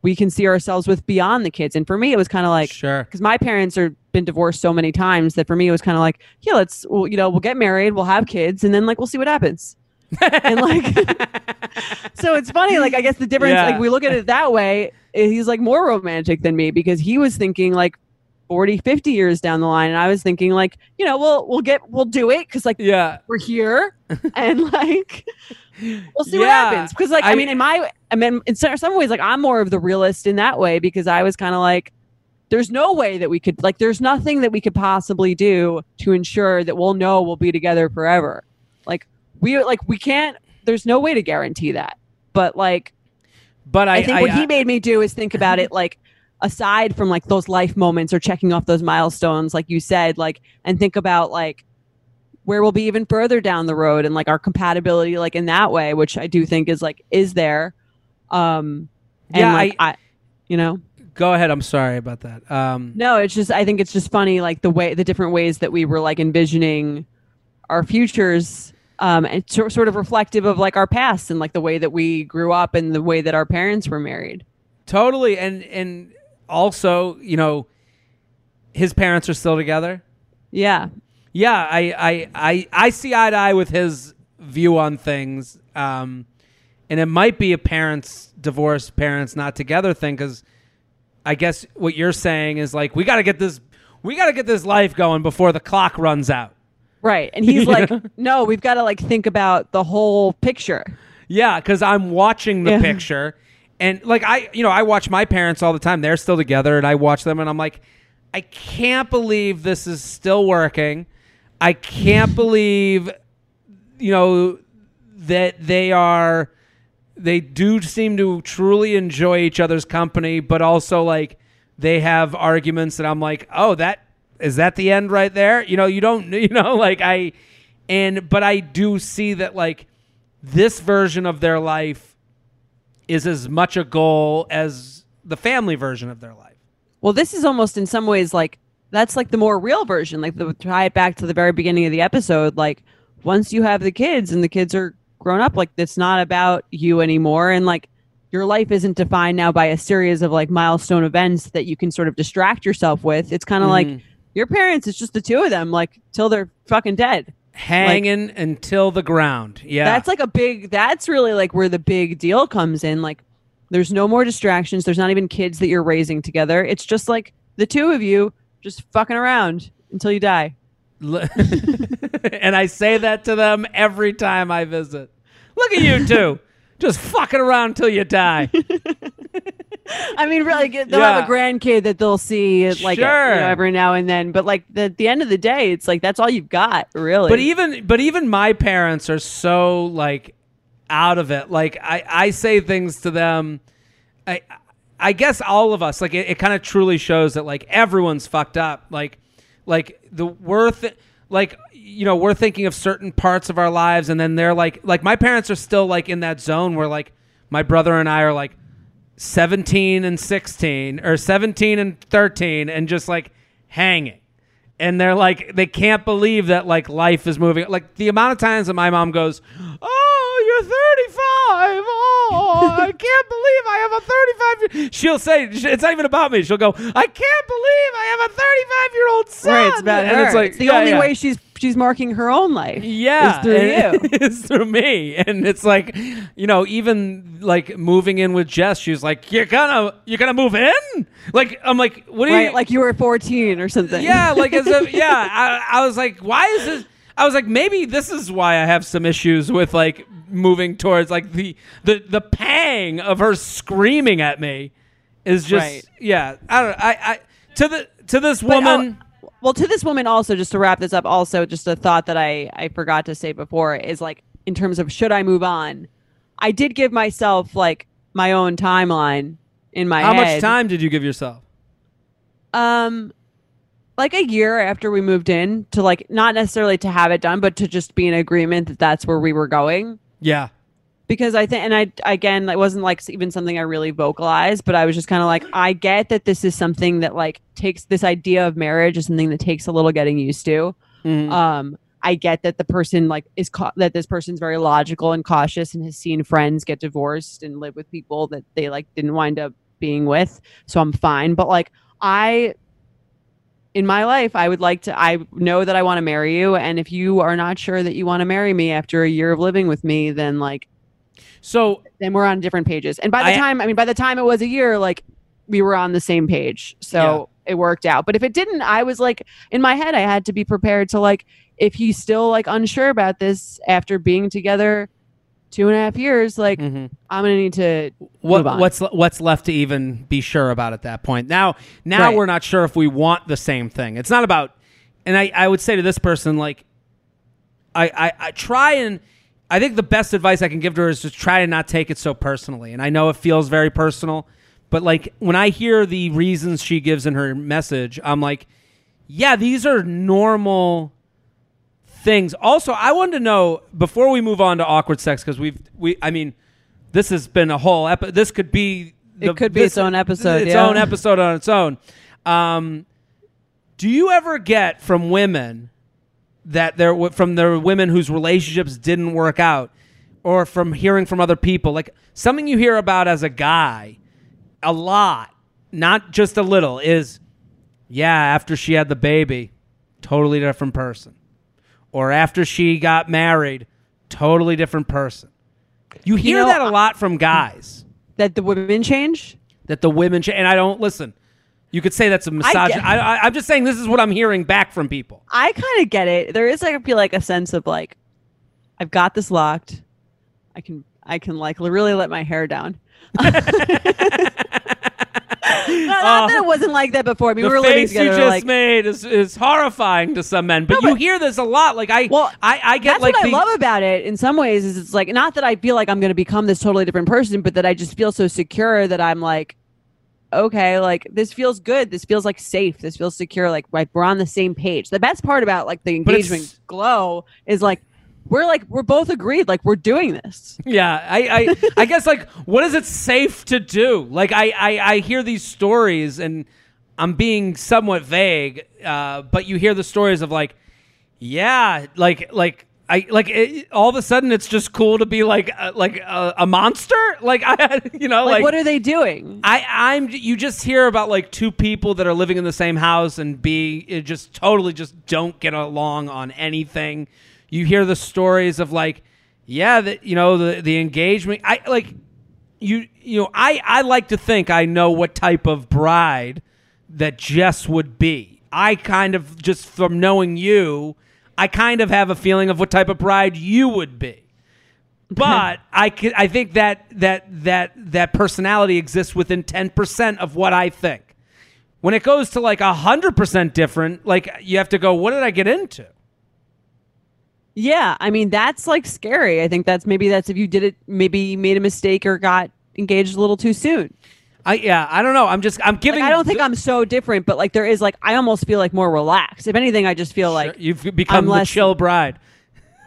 we can see ourselves with beyond the kids. And for me, it was kind of like sure because my parents are been divorced so many times that for me it was kind of like yeah, let's well, you know we'll get married, we'll have kids, and then like we'll see what happens. And like so it's funny like i guess the difference Yeah. like we look at it that way eh, he's like more romantic than me because he was thinking like 40 50 years down the line and i was thinking like you know we'll we'll get we'll do it because like yeah. we're here and like we'll see what happens. Because like I, I- mean in my i mean in some ways like i'm more of the realist in that way because i was kind of like there's no way that we could like there's nothing that we could possibly do to ensure that we'll know we'll be together forever. Like we like we can't there's no way to guarantee that but like but i, I, think I- what he made me do is think about it like aside from like those life moments or checking off those milestones, like you said, like and think about like where we'll be even further down the road and like our compatibility like in that way, which I do think is like is there. Um and Yeah, like I, you know. go ahead i'm sorry about that um No, it's just I think it's just funny like the way the different ways that we were like envisioning our futures um and so, sort of reflective of like our past and like the way that we grew up and the way that our parents were married. Totally, and and also, you know, his parents are still together. Yeah. Yeah, I I I, I see eye to eye with his view on things, um, and it might be a parents divorced, parents not together thing because I guess what you're saying is like we got to get this we got to get this life going before the clock runs out. Right. And he's like, no, we've got to like think about the whole picture. Yeah, because I'm watching the Yeah. picture, and like I, you know, I watch my parents all the time. They're still together, and I watch them, and I'm like, I can't believe this is still working. I can't believe, you know, that they are. They do seem to truly enjoy each other's company, but also like they have arguments that I'm like, oh, that is that the end right there? You know, you don't, you know, like I, and but I do see that like this version of their life is as much a goal as the family version of their life. Well, this is almost in some ways like that's like the more real version. Like the tie it back to the very beginning of the episode. Like once you have the kids and the kids are grown up, like it's not about you anymore. And like your life isn't defined now by a series of like milestone events that you can sort of distract yourself with. It's kind of like Mhm. Your parents, it's just the two of them, like till they're fucking dead. Hanging until the ground. Yeah. That's like a big that's really like where the big deal comes in. Like there's no more distractions. There's not even kids that you're raising together. It's just like the two of you just fucking around until you die. and I say that to them every time I visit. Look at you two. Just fucking around till you die. I mean, really, they'll have a grandkid that they'll see like you know, every now and then. But like the, at the end of the day, it's like that's all you've got, really. But even but even my parents are so like out of it. Like I I say things to them. I I guess all of us like it, it kind of truly shows that like everyone's fucked up. Like like the worth like you know we're thinking of certain parts of our lives and then they're like like my parents are still like in that zone where like my brother and I are like 17 and 16 or 17 and 13 and just like hanging. And they're like they can't believe that like life is moving. Like the amount of times that my mom goes oh 35 oh i can't believe i have a 35 year-" she'll say it's not even about me she'll go i can't believe i have a 35 year old son Right, it's about and her. it's like it's the yeah, only yeah. way she's she's marking her own life. Yeah, is through you. It's through me, and it's like, you know, even like moving in with Jess, she's like, "You're gonna, you're gonna move in." Like, I'm like, "What do Right, you?" like you were 14 or something. yeah, like as if, yeah. I, I was like, "Why is this?" I was like, maybe this is why I have some issues with like moving towards like the the the pang of her screaming at me is just Right. yeah. I don't. I I to the to this But, woman. oh, well, to this woman also, just to wrap this up, also just a thought that I I forgot to say before is like in terms of should I move on, I did give myself like my own timeline in my how much time did you give yourself? Um, like a year after we moved in to like not necessarily to have it done, but to just be in agreement that that's where we were going. Yeah. because I think, and I again, it wasn't like even something I really vocalized, but I was just kind of like, I get that this is something that like takes this idea of marriage is something that takes a little getting used to. Mhm. Um, I get that the person like is ca- that this person's very logical and cautious and has seen friends get divorced and live with people that they like didn't wind up being with. So I'm fine, but like I in my life, I would like to. I know that I want to marry you, and if you are not sure that you want to marry me after a year of living with me, then like So then we're on different pages. And by the I- time, I mean, by the time it was a year, like we were on the same page. So it worked out. But if it didn't, I was like, in my head, I had to be prepared to like, if he's still like unsure about this after being together two and a half years, like Mhm. I'm going to need to what what's what's left to even be sure about at that point? Now now Right. we're not sure if we want the same thing. It's not about and I, I would say to this person like I, I, I try and I think the best advice I can give to her is just try to not take it so personally. And I know it feels very personal, but like when I hear the reasons she gives in her message, I'm like, yeah, these are normal things. Also, I wanted to know before we move on to awkward sex because we've we I mean, this has been a whole episode. This could be It could be its own episode, its yeah. own episode on its own. Um, do you ever get from women that they're from the women whose relationships didn't work out, or from hearing from other people, like something you hear about as a guy, a lot, not just a little, is yeah, after she had the baby, totally different person. Or after she got married, totally different person. You hear know, that a lot from guys that the women change. that the women ch- and I don't listen. You could say that's a get- I, I, I'm just saying this is what I'm hearing back from people. I kind of get it. There is I feel like a sense of like I've got this locked. I can I can like really let my hair down. not, not that it wasn't like that before. I mean, the we were living face you together. just like, made is, is horrifying to some men, but No, you hear this a lot. Like I, Well, I, I get that's like what the, I love about it. In some ways, is it's like not that I feel like I'm going to become this totally different person, but that I just feel so secure that I'm like, okay, like this feels good. This feels like safe. This feels secure. Like like we're on the same page. The best part about like the engagement glow is like we're like we're both agreed. Like we're doing this. Yeah, I, I, I guess like, what is it safe to do? Like, I, I, I hear these stories, and I'm being somewhat vague, uh, but you hear the stories of like, yeah, like, like. I like it, all of a sudden it's just cool to be like uh, like a, a monster like I you know Like, like, what are they doing? I I'm you just hear about like two people that are living in the same house and be just totally just don't get along on anything. You hear the stories of like yeah that you know the the engagement I like you you know I I like to think I know what type of bride that Jess would be. I kind of just from knowing you, I kind of have a feeling of what type of bride you would be but I can, I think that that that that personality exists within ten percent of what I think. When it goes to like hundred percent different, like you have to go, what did I get into? Yeah, I mean that's like scary. I think that's maybe that's if you did it, maybe you made a mistake or got engaged a little too soon. I yeah, I don't know. I'm just I'm giving. Like, I don't think I'm so different, but like there is like I almost feel like more relaxed. If anything, I just feel like you've become the less- chill bride.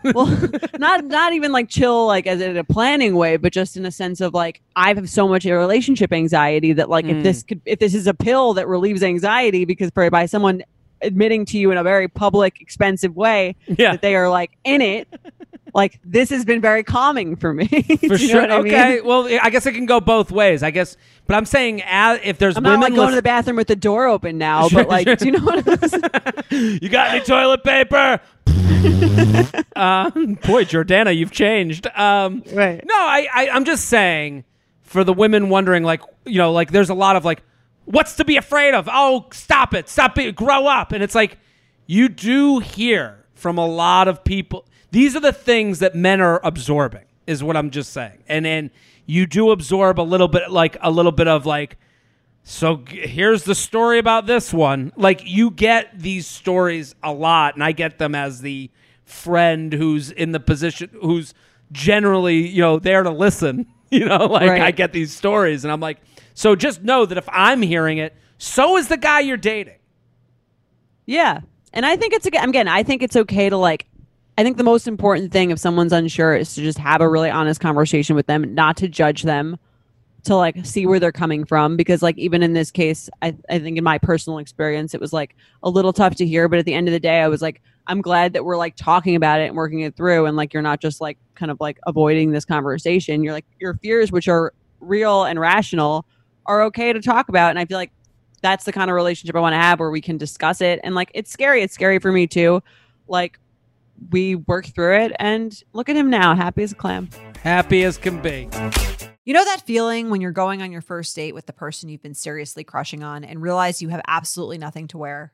well, not not even like chill like as in a planning way, but just in a sense of like I have so much relationship anxiety that like Mm. if this could if this is a pill that relieves anxiety because by someone admitting to you in a very public expensive way Yeah. that they are like in it like this has been very calming for me For you know sure. what I mean? okay. Well, I guess it can go both ways. I guess, but I'm saying as, if there's I'm not women like going to the bathroom with the door open now, Sure, but like, sure. do you know what I'm saying? you got any toilet paper? um, boy, Jordana, you've changed. Um, Right. No, I, I, I'm just saying for the women wondering, like, you know, like there's a lot of like, what's to be afraid of? Oh, stop it, stop it, grow up. And it's like, you do hear from a lot of people. These are the things that men are absorbing, is what I'm just saying. And then you do absorb a little bit, like a little bit of like, so here's the story about this one. Like you get these stories a lot, and I get them as the friend who's in the position who's generally, you know, there to listen. You know, like Right. I get these stories, and I'm like, so just know that if I'm hearing it, so is the guy you're dating. Yeah. And I think it's again, I think it's okay to like, I think the most important thing if someone's unsure is to just have a really honest conversation with them, not to judge them, to like see where they're coming from. Because like even in this case, I, I think in my personal experience, it was like a little tough to hear. But at the end of the day, I was like, I'm glad that we're like talking about it and working it through. And like you're not just like kind of like avoiding this conversation. You're like your fears, which are real and rational, are okay to talk about. And I feel like that's the kind of relationship I want to have where we can discuss it. And like, it's scary. It's scary for me too. Like, we worked through it and look at him now, happy as a clam. Happy as can be. You know that feeling when you're going on your first date with the person you've been seriously crushing on and realize you have absolutely nothing to wear?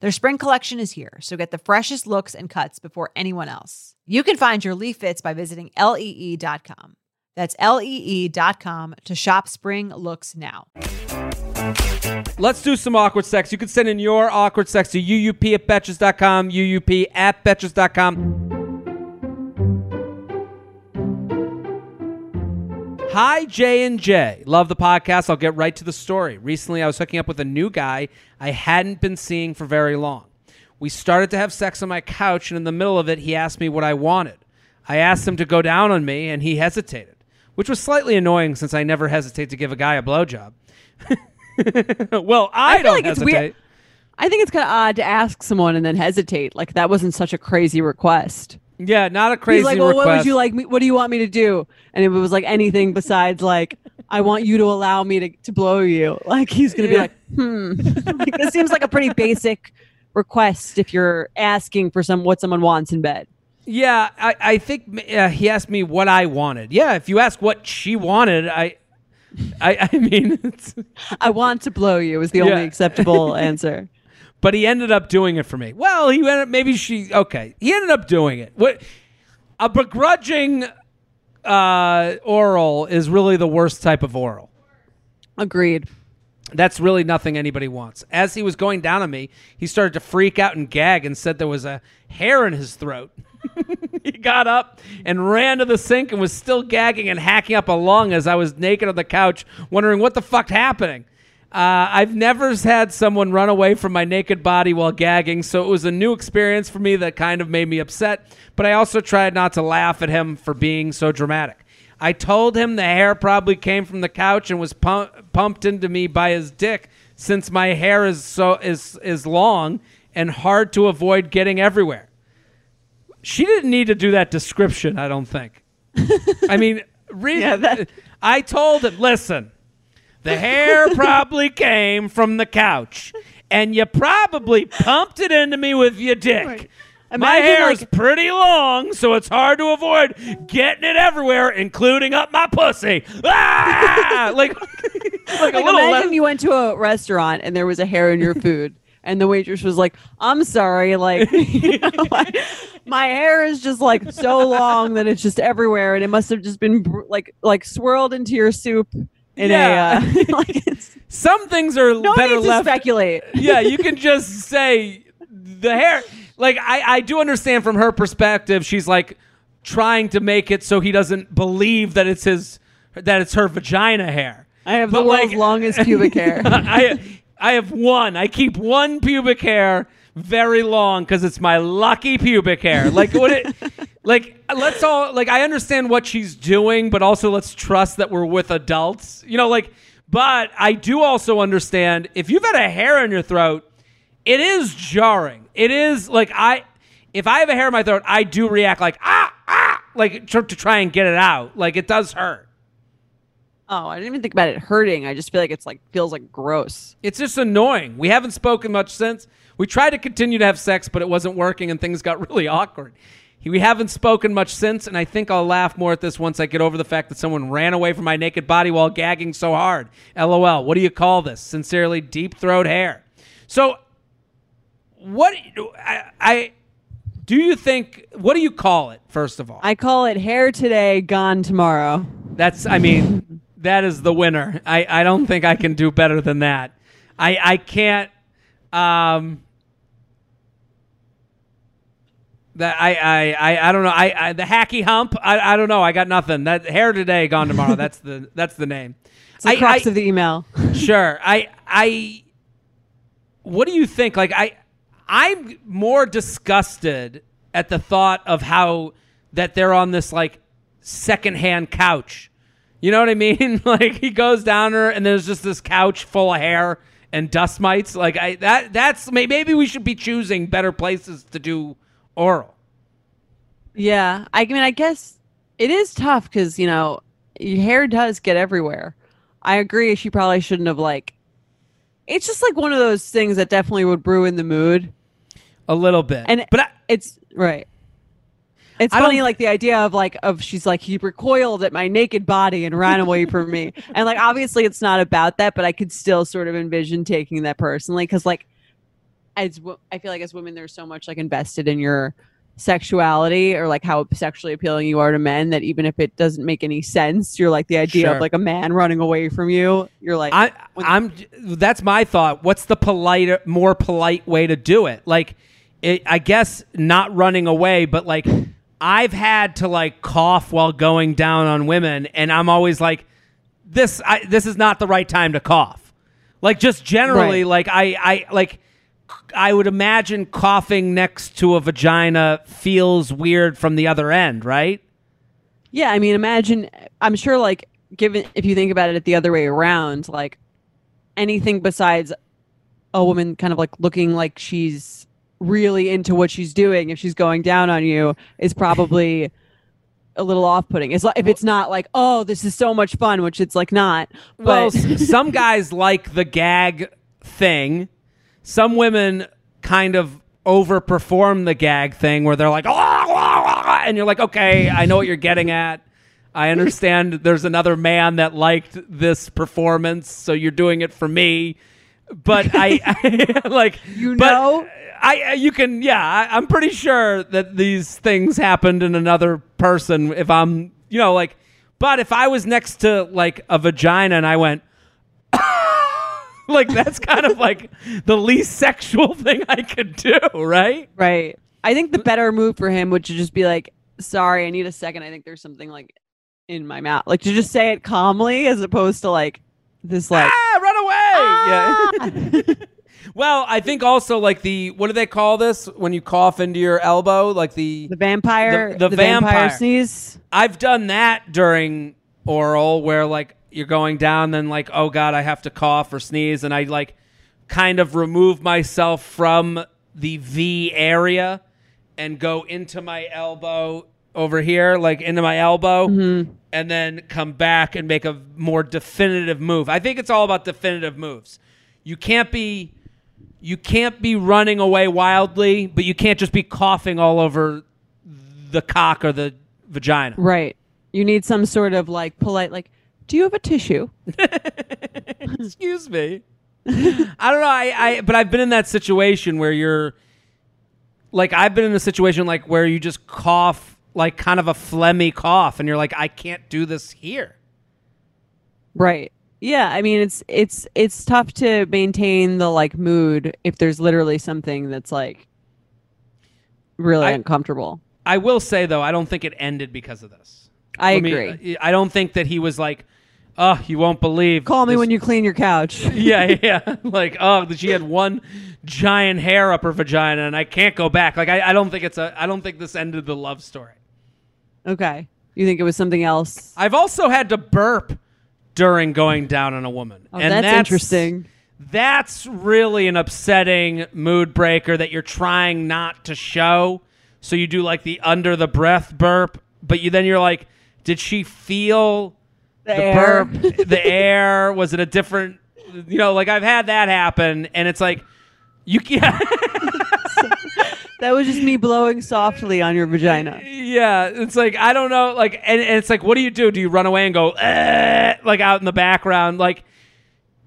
Their spring collection is here, so get the freshest looks and cuts before anyone else. You can find your Lee fits by visiting lee.com. That's lee.com to shop spring looks now. Let's do some awkward sex. You can send in your awkward sex to uup at betches.com, uup at betches.com. Hi, J and J. Love the podcast. I'll get right to the story. Recently, I was hooking up with a new guy I hadn't been seeing for very long. We started to have sex on my couch, and in the middle of it, he asked me what I wanted. I asked him to go down on me, and he hesitated, which was slightly annoying since I never hesitate to give a guy a blowjob. well, I, feel don't like it's hesitate. weird- I think it's kind of odd to ask someone and then hesitate. Like that wasn't such a crazy request. Yeah, not a crazy He's like, "Well, request. what would you like me? What do you want me to do?" And if it was like anything besides like, "I want you to allow me to, to blow you," like he's gonna be like, "Hmm." like, this seems like a pretty basic request if you're asking for some what someone wants in bed. Yeah, I, I think uh, he asked me what I wanted. Yeah, if you ask what she wanted, I, I, I mean, it's, I want to blow you is the Yeah. only acceptable answer. But he ended up doing it for me. Well, he ended maybe she okay. He ended up doing it. What a begrudging uh, oral is really the worst type of oral. Agreed. That's really nothing anybody wants. As he was going down on me, he started to freak out and gag and said there was a hair in his throat. he got up and ran to the sink and was still gagging and hacking up a lung as I was naked on the couch, wondering what the fuck happening. Uh, I've never had someone run away from my naked body while gagging, so it was a new experience for me that kind of made me upset. But I also tried not to laugh at him for being so dramatic. I told him the hair probably came from the couch and was pu- pumped into me by his dick, since my hair is so is is long and hard to avoid getting everywhere. She didn't need to do that description, I don't think. I mean, read Yeah, that- I told him, listen, the hair probably came from the couch, and you probably pumped it into me with your dick. Right. My hair like- pretty long, so it's hard to avoid getting it everywhere, including up my pussy. Ah! like, like, a Like little imagine you went to a restaurant and there was a hair in your food, and the waitress was like, "I'm sorry, like you know, my, my hair is just like so long that it's just everywhere, and it must have just been br- like like swirled into your soup in Yeah. a uh, like it's Some things are no better need to left. speculate. yeah, you can just say the hair. Like I, I do understand from her perspective. She's like trying to make it so he doesn't believe that it's his that it's her vagina hair. I have But, the world's like- longest pubic hair. I I have one. I keep one pubic hair very long because it's my lucky pubic hair. Like what it like let's all like I understand what she's doing, but also let's trust that we're with adults. You know, like but I do also understand if you've had a hair in your throat, it is jarring. It is like I if I have a hair in my throat, I do react like ah ah like tr- to try and get it out. Like it does hurt. Oh, I didn't even think about it hurting. I just feel like it's like feels like gross. It's just annoying. We haven't spoken much since. We tried to continue to have sex, but it wasn't working and things got really awkward. We haven't spoken much since, and I think I'll laugh more at this once I get over the fact that someone ran away from my naked body while gagging so hard. LOL. What do you call this? Sincerely, deep throat hair. So, what I, I do you think? What do you call it? First of all, I call it hair today, gone tomorrow. that's, I mean, that is the winner. I, I don't think I can do better than that. I, I can't, um, that I, I, I, I don't know. I, I the hacky hump. I, I don't know. I got nothing. That hair today, gone tomorrow. That's the, that's the name. It's the I- crux I- of the email. sure. I, I, what do you think? Like, I, I'm more disgusted at the thought of how that they're on this like secondhand couch. You know what I mean? like he goes down her and there's just this couch full of hair and dust mites. Like I that that's maybe we should be choosing better places to do oral. Yeah, I mean, I guess it is tough because you know your hair does get everywhere. I agree. She probably shouldn't have like. It's just like one of those things that definitely would ruin the mood, A little bit. and but I, it's right. It's I funny, like the idea of like of she's like he recoiled at my naked body and ran away from me, and like obviously it's not about that, but I could still sort of envision taking that personally because like as I feel like as women, there's so much like invested in your sexuality or like how sexually appealing you are to men that even if it doesn't make any sense, you're like the idea Sure. of like a man running away from you. You're like, I, i'm That's my thought. What's the polite, more polite way to do it? Like, it, I guess not running away, but like, I've had to like cough while going down on women, and I'm always like, this. I, this is not the right time to cough. Like, just generally, Right. like I, I like. I would imagine coughing next to a vagina feels weird from the other end, right? Yeah, I mean, imagine. I'm sure, like, given if you think about it the other way around, like anything besides a woman kind of like looking like she's really into what she's doing, if she's going down on you, is probably a little off-putting. It's like if it's not like, oh, this is so much fun, which it's like not. Well, But s- some guys like the gag thing. Some women kind of overperform the gag thing where they're like, "Ah, ah, ah," and you're like, okay, I know what you're getting at. I understand there's another man that liked this performance, so you're doing it for me. But I, I like You know? I I- you can yeah I, I'm pretty sure that these things happened in another person if I'm you know like but if I was next to like a vagina and I went like that's kind of like the least sexual thing I could do right right, I think the better move for him would to just be like, sorry, I need a second. I think there's something like in my mouth, like to just say it calmly as opposed to like this like. ah run away "Ah!" yeah well I think also like the what do they call this when you cough into your elbow like the The vampire, The- the vampire. sneeze. I've done that during oral where like you're going down, then like, oh God, I have to cough or sneeze, and I like kind of remove myself from the V area and go into my elbow over here, like into my elbow, mm-hmm. and then come back and make a more definitive move. I think it's all about definitive moves. You can't be you can't be running away wildly, but you can't just be coughing all over the cock or the vagina. Right. You need some sort of like polite, like, do you have a tissue? Excuse me. I don't know. I, I but I've been in that situation where you're like I've been in a situation like where you just cough like kind of a phlegmy cough and you're like I can't do this here. Right. Yeah. I mean, it's it's it's tough to maintain the like mood if there's literally something that's like really I- uncomfortable. I will say though, I don't think it ended because of this. I Let me- agree. Uh, I don't think that he was like, "Oh, you won't believe." Call me this- when you clean your couch. yeah, yeah. Like, oh, that she had one giant hair up her vagina, and I can't go back. Like, I, I don't think it's a. I don't think this ended the love story. okay. You think it was something else? I've also had to burp during going down on a woman. Oh, and that's, interesting. That's really an upsetting mood breaker that you're trying not to show. So you do like the under the breath burp, but you then you're like, did she feel The the air. burp, the air? Was it a different? You know, like I've had that happen, and it's like you yeah, That was just me blowing softly on your vagina. yeah. It's like I don't know, like, and, and it's like, what do you do? Do you run away and go "Eh," like out in the background, like?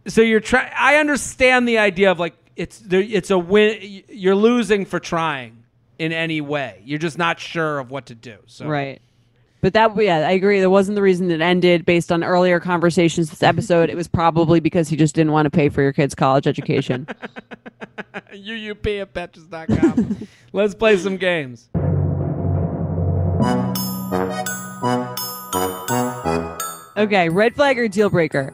So you're trying. I understand the idea of like it's there. It's a win. You're losing for trying in any way. You're just not sure of what to do. So Right. But that, yeah, I agree. That wasn't the reason it ended based on earlier conversations this episode. It was probably because he just didn't want to pay for your kid's college education. UUP at Betches.com. Let's play some games. Okay, red flag or deal breaker.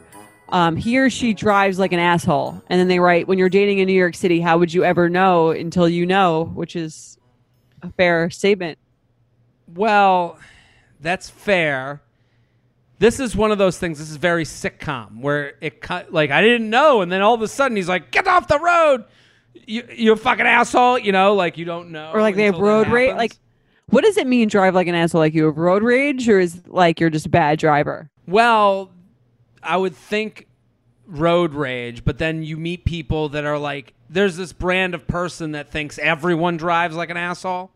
Um, he or she drives like an asshole. And then they write, when you're dating in New York City, how would you ever know until you know? Which is a fair statement. Well, that's fair. This is one of those things. This is very sitcom where it cut like I didn't know, and then all of a sudden he's like, "Get off the road, you you a fucking asshole!" You know, like you don't know, Or like they have road rage. Like, what does it mean, drive like an asshole? Like you have road rage, or is like you're just a bad driver? Well, I would think road rage, but then you meet people that are like, there's this brand of person that thinks everyone drives like an asshole.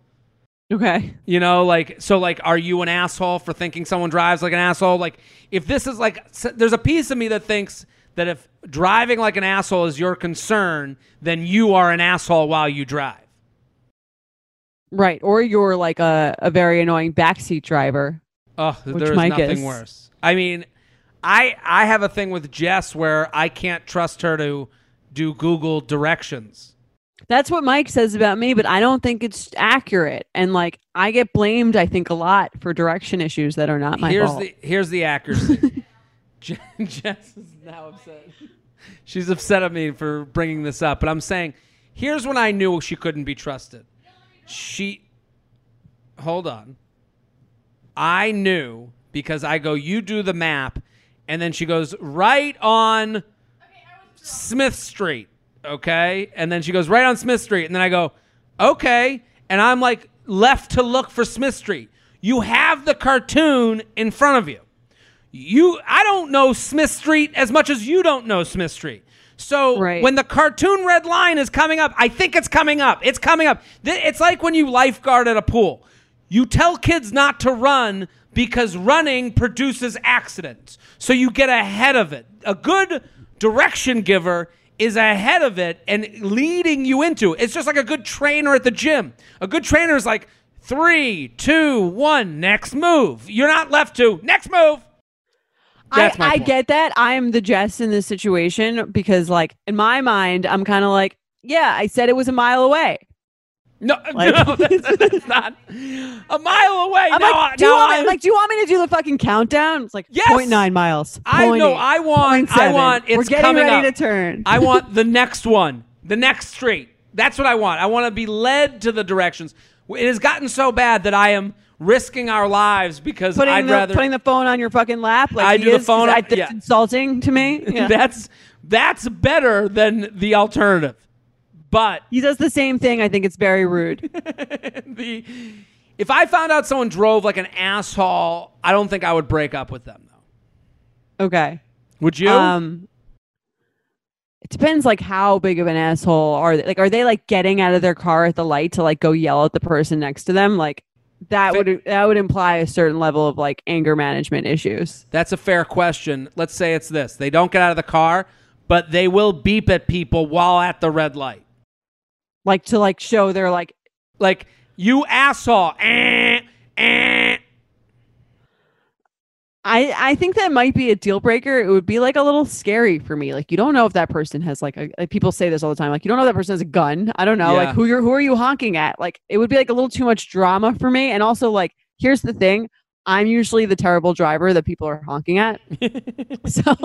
Okay. You know, like, so, like, are you an asshole for thinking someone drives like an asshole? Like, if this is like, there's a piece of me that thinks that if driving like an asshole is your concern, then you are an asshole while you drive. Right. Or you're like a, a very annoying backseat driver. Oh, there's nothing is. worse. I mean, I I have a thing with Jess where I can't trust her to do Google directions. That's what Mike says about me, but I don't think it's accurate. And like I get blamed, I think, a lot for direction issues that are not my here's fault. the here's the accuracy. Je- Jess is now upset. She's upset at me for bringing this up, but I'm saying here's when I knew she couldn't be trusted. She hold on. I knew because I go, you do the map, and then she goes right on Smith Street, okay? And then she goes right on Smith Street, and then I go, okay, and I'm like left to look for Smith Street. You have the cartoon in front of you. You, I don't know Smith Street as much as you don't know Smith Street. So Right. when the cartoon red line is coming up, I think it's coming up. It's coming up. It's like when you lifeguard at a pool. You tell kids not to run because running produces accidents. So you get ahead of it. A good direction giver is ahead of it and leading you into it. It's just like a good trainer at the gym. A good trainer is like three, two, one, next move. You're not left to next move. I, I get that. I'm the Jess in this situation because, like, in my mind, I'm kind of like, yeah, I said it was a mile away. No, Like- no, that's, that's not a mile away. I'm no, like, do you no, want I- me, like, do you want me to do the fucking countdown? It's like Yes! 0.9 miles. I know. I want. I want. It's We're getting ready up. to turn. I want the next one, the next street. That's what I want. I want to be led to the directions. It has gotten so bad that I am risking our lives because putting I'd the rather. putting the phone on your fucking lap. Like I do the is, 'cause phone I, that's yeah. insulting to me. Yeah. That's that's better than the alternative. But He does the same thing. I think it's very rude. the if I found out someone drove like an asshole, I don't think I would break up with them though. Okay. Would you? Um, it depends, like how big of an asshole are they? Like, are they like getting out of their car at the light to like go yell at the person next to them? Like, that would that would imply a certain level of like anger management issues. That's a fair question. Let's say it's this. They don't get out of the car, but they will beep at people while at the red light. Like to like show they're like Like, you asshole. Eh, eh. I I think that might be a deal breaker. It would be like a little scary for me. Like you don't know if that person has like a like people say this all the time. Like you don't know if that person has a gun. I don't know. Yeah. Like who you're who are you honking at? Like it would be like a little too much drama for me. And also like here's the thing. I'm usually the terrible driver that people are honking at. so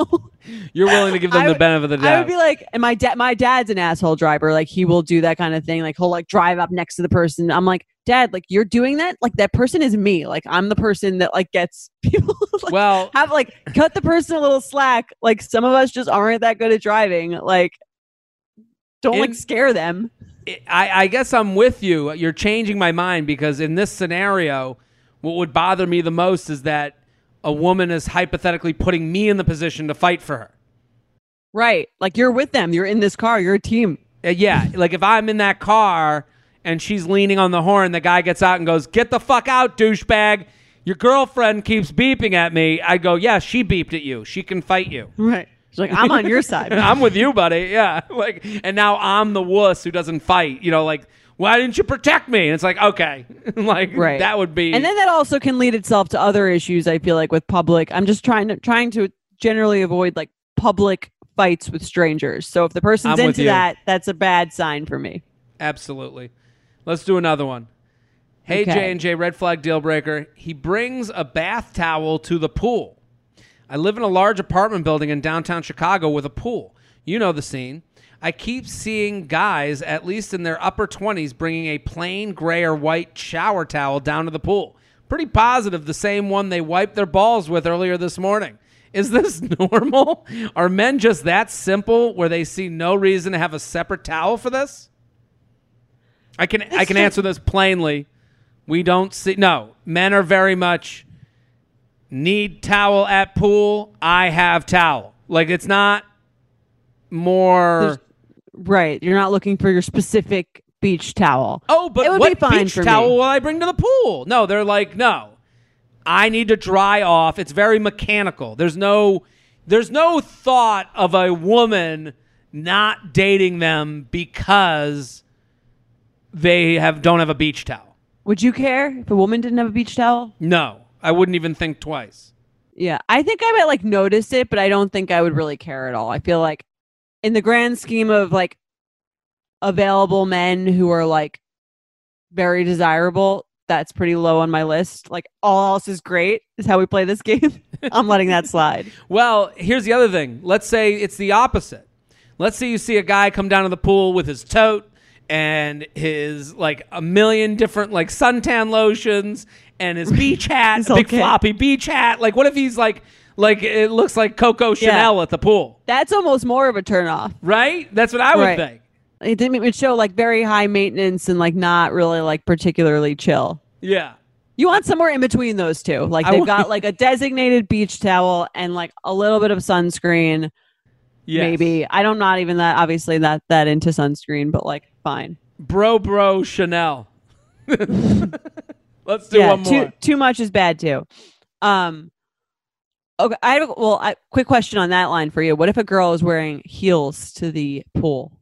You're willing to give them I the benefit of the doubt. I would be like, and my dad, my dad's an asshole driver. Like he will do that kind of thing. Like he'll like drive up next to the person. I'm like, Dad, like you're doing that. Like that person is me. Like I'm the person that like gets people. like, well, have like cut the person a little slack. Like some of us just aren't that good at driving. Like don't In- like scare them. I, I guess I'm with you. You're changing my mind because in this scenario, what would bother me the most is that a woman is hypothetically putting me in the position to fight for her. Right. Like you're with them. You're in this car. You're a team. Uh, yeah, like if I'm in that car and she's leaning on the horn, the guy gets out and goes, "Get the fuck out, douchebag! Your girlfriend keeps beeping at me." I go, "Yeah, she beeped at you. She can fight you." Right. She's like, I'm on your side. I'm with you, buddy. Yeah, like, and now I'm the wuss who doesn't fight. You know, like, why didn't you protect me? And it's like, okay, like Right. that would be. and then that also can lead itself to other issues i feel like with public i'm just trying to trying to generally avoid like public fights with strangers so if the person's I'm into that that's a bad sign for me Absolutely. Let's do another one. Hey Okay. J and J, red flag deal breaker. He brings a bath towel to the pool. I live in a large apartment building in downtown Chicago with a pool. You know the scene. I keep seeing guys, at least in their upper 20s, bringing a plain gray or white shower towel down to the pool. Pretty positive the same one they wiped their balls with earlier this morning. Is this normal? Are men just that simple where they see no reason to have a separate towel for this? I can I can just- answer this plainly. We don't see no. Men are very much need towel at pool. I have towel. Like it's not more. There's- right you're not looking for your specific beach towel oh, but it would what be fine beach towel me. will I bring to the pool? No, they're like no. I need to dry off. It's very mechanical. There's no there's no thought of a woman not dating them because they have don't have a beach towel. would you care if a woman didn't have a beach towel No, I wouldn't even think twice. yeah i think i might like notice it but i don't think i would really care at all i feel like in the grand scheme of like available men who are like very desirable that's pretty low on my list like all else is great is how we play this game i'm letting that slide Well, here's the other thing. Let's say it's the opposite. Let's say you see a guy come down to the pool with his tote and his like a million different like suntan lotions and his beach hat, His big kit. floppy beach hat. Like, what if he's like, like it looks like Coco Chanel at the pool, that's almost more of a turn off right? That's what I would Right. think. it didn't even show like very high maintenance and like not really like particularly chill Yeah. you want somewhere in between those two like they've got like a designated beach towel and like a little bit of sunscreen Yes. maybe i don't not even that obviously that that into sunscreen but like fine Bro, bro, Chanel. Let's do yeah one more. too too much is bad too um okay i have well I, quick question on that line for you what if a girl is wearing heels to the pool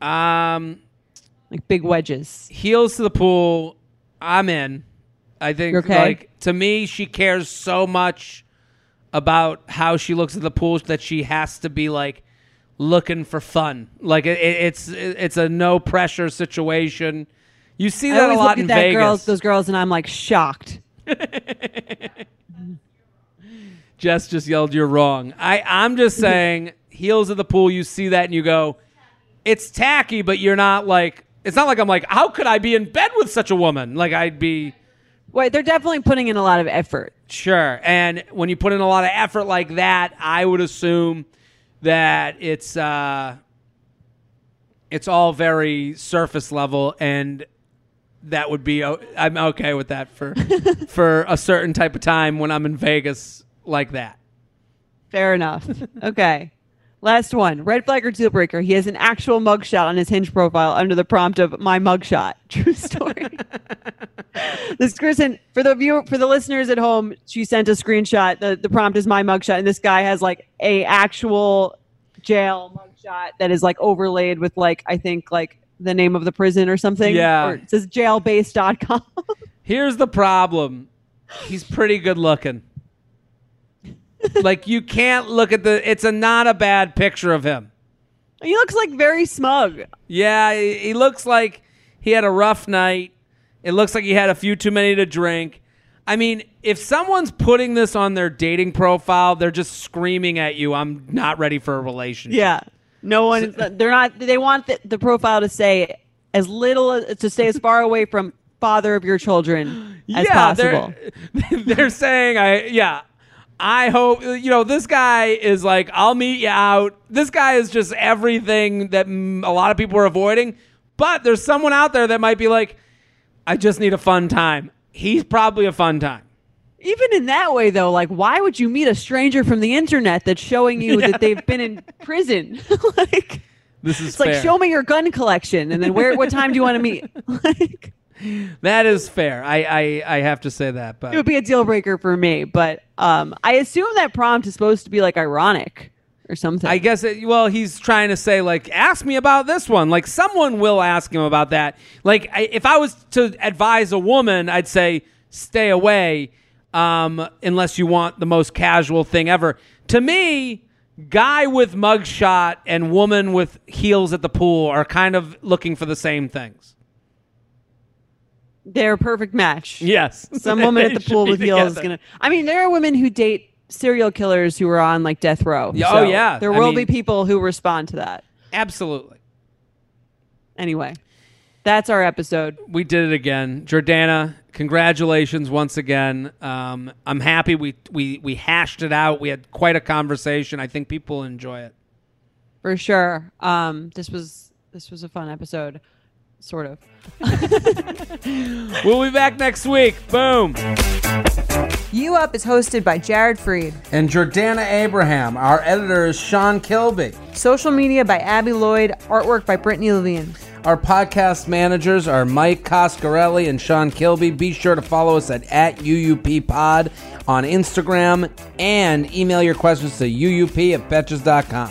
Um, like big wedges heels to the pool. I'm in. I think You're okay? like to me, she cares so much about how she looks at the pool that she has to be like looking for fun. Like it, it- it's it's a no pressure situation. You see i that a always lot look in at that Vegas. girls those girls and i'm like shocked Jess just yelled, "You're wrong." I I'm just saying, heels at the pool. You see that and you go, "It's tacky," but you're not like. It's not like I'm like, how could I be in bed with such a woman? Like I'd be. Wait, they're definitely putting in a lot of effort Sure. And when you put in a lot of effort like that, I would assume that it's uh it's all very surface level and that would be I'm okay with that for for a certain type of time when I'm in Vegas like that. Fair enough. okay. Last one. Red flag or deal breaker. He has an actual mugshot on his hinge profile under the prompt of my mugshot. True story. this person for the viewer for the listeners at home, she sent a screenshot. The the prompt is my mugshot, and this guy has like a actual jail mugshot that is like overlaid with like I think like the name of the prison or something. Yeah. Or it says jailbase.com. Here's the problem. He's pretty good looking. Like you can't look at the it's a not a bad picture of him. he looks like very smug. Yeah, he, he looks like he had a rough night. It looks like he had a few too many to drink. I mean, if someone's putting this on their dating profile, they're just screaming at you, I'm not ready for a relationship. Yeah. No one. Uh, they're not. They want the, the profile to say as little uh, to stay as far away from father of your children as yeah, possible. They're, they're saying, I yeah, I hope you know this guy is like, I'll meet you out. This guy is just everything that a lot of people are avoiding. But there's someone out there that might be like, I just need a fun time. He's probably a fun time. Even in that way, though, like, why would you meet a stranger from the internet that's showing you that they've been in prison? like, This is it's like, show me your gun collection, and then where? What time do you want to meet? like, that is fair. I, I I have to say that, but it would be a deal breaker for me. But um, I assume that prompt is supposed to be like ironic or something. I guess it, well, he's trying to say like, ask me about this one. Like someone will ask him about that. Like I, if I was to advise a woman, I'd say stay away um, unless you want the most casual thing ever. To me, guy with mugshot and woman with heels at the pool are kind of looking for the same things. They're a perfect match. Yes, Some woman at the pool with heels is gonna. I mean, there are women who date serial killers who are on like death row. Yeah, so oh, yeah. There I will mean- be people who respond to that. Absolutely. Anyway, that's our episode. we did it again. Jordana, congratulations once again. Um, I'm happy we, we we hashed it out. We had quite a conversation. I think people enjoy it. for sure. Um, this was this was a fun episode, sort of. We'll be back next week. Boom. You Up is hosted by Jared Freid. And Jordana Abraham. Our editor is Sean Kilby. Social media by Abby Lloyd. Artwork by Brittany Levine. Our podcast managers are Mike Coscarelli and Sean Kilby. Be sure to follow us at, at UUP Pod on Instagram and email your questions to uup at betches.com.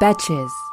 Betches.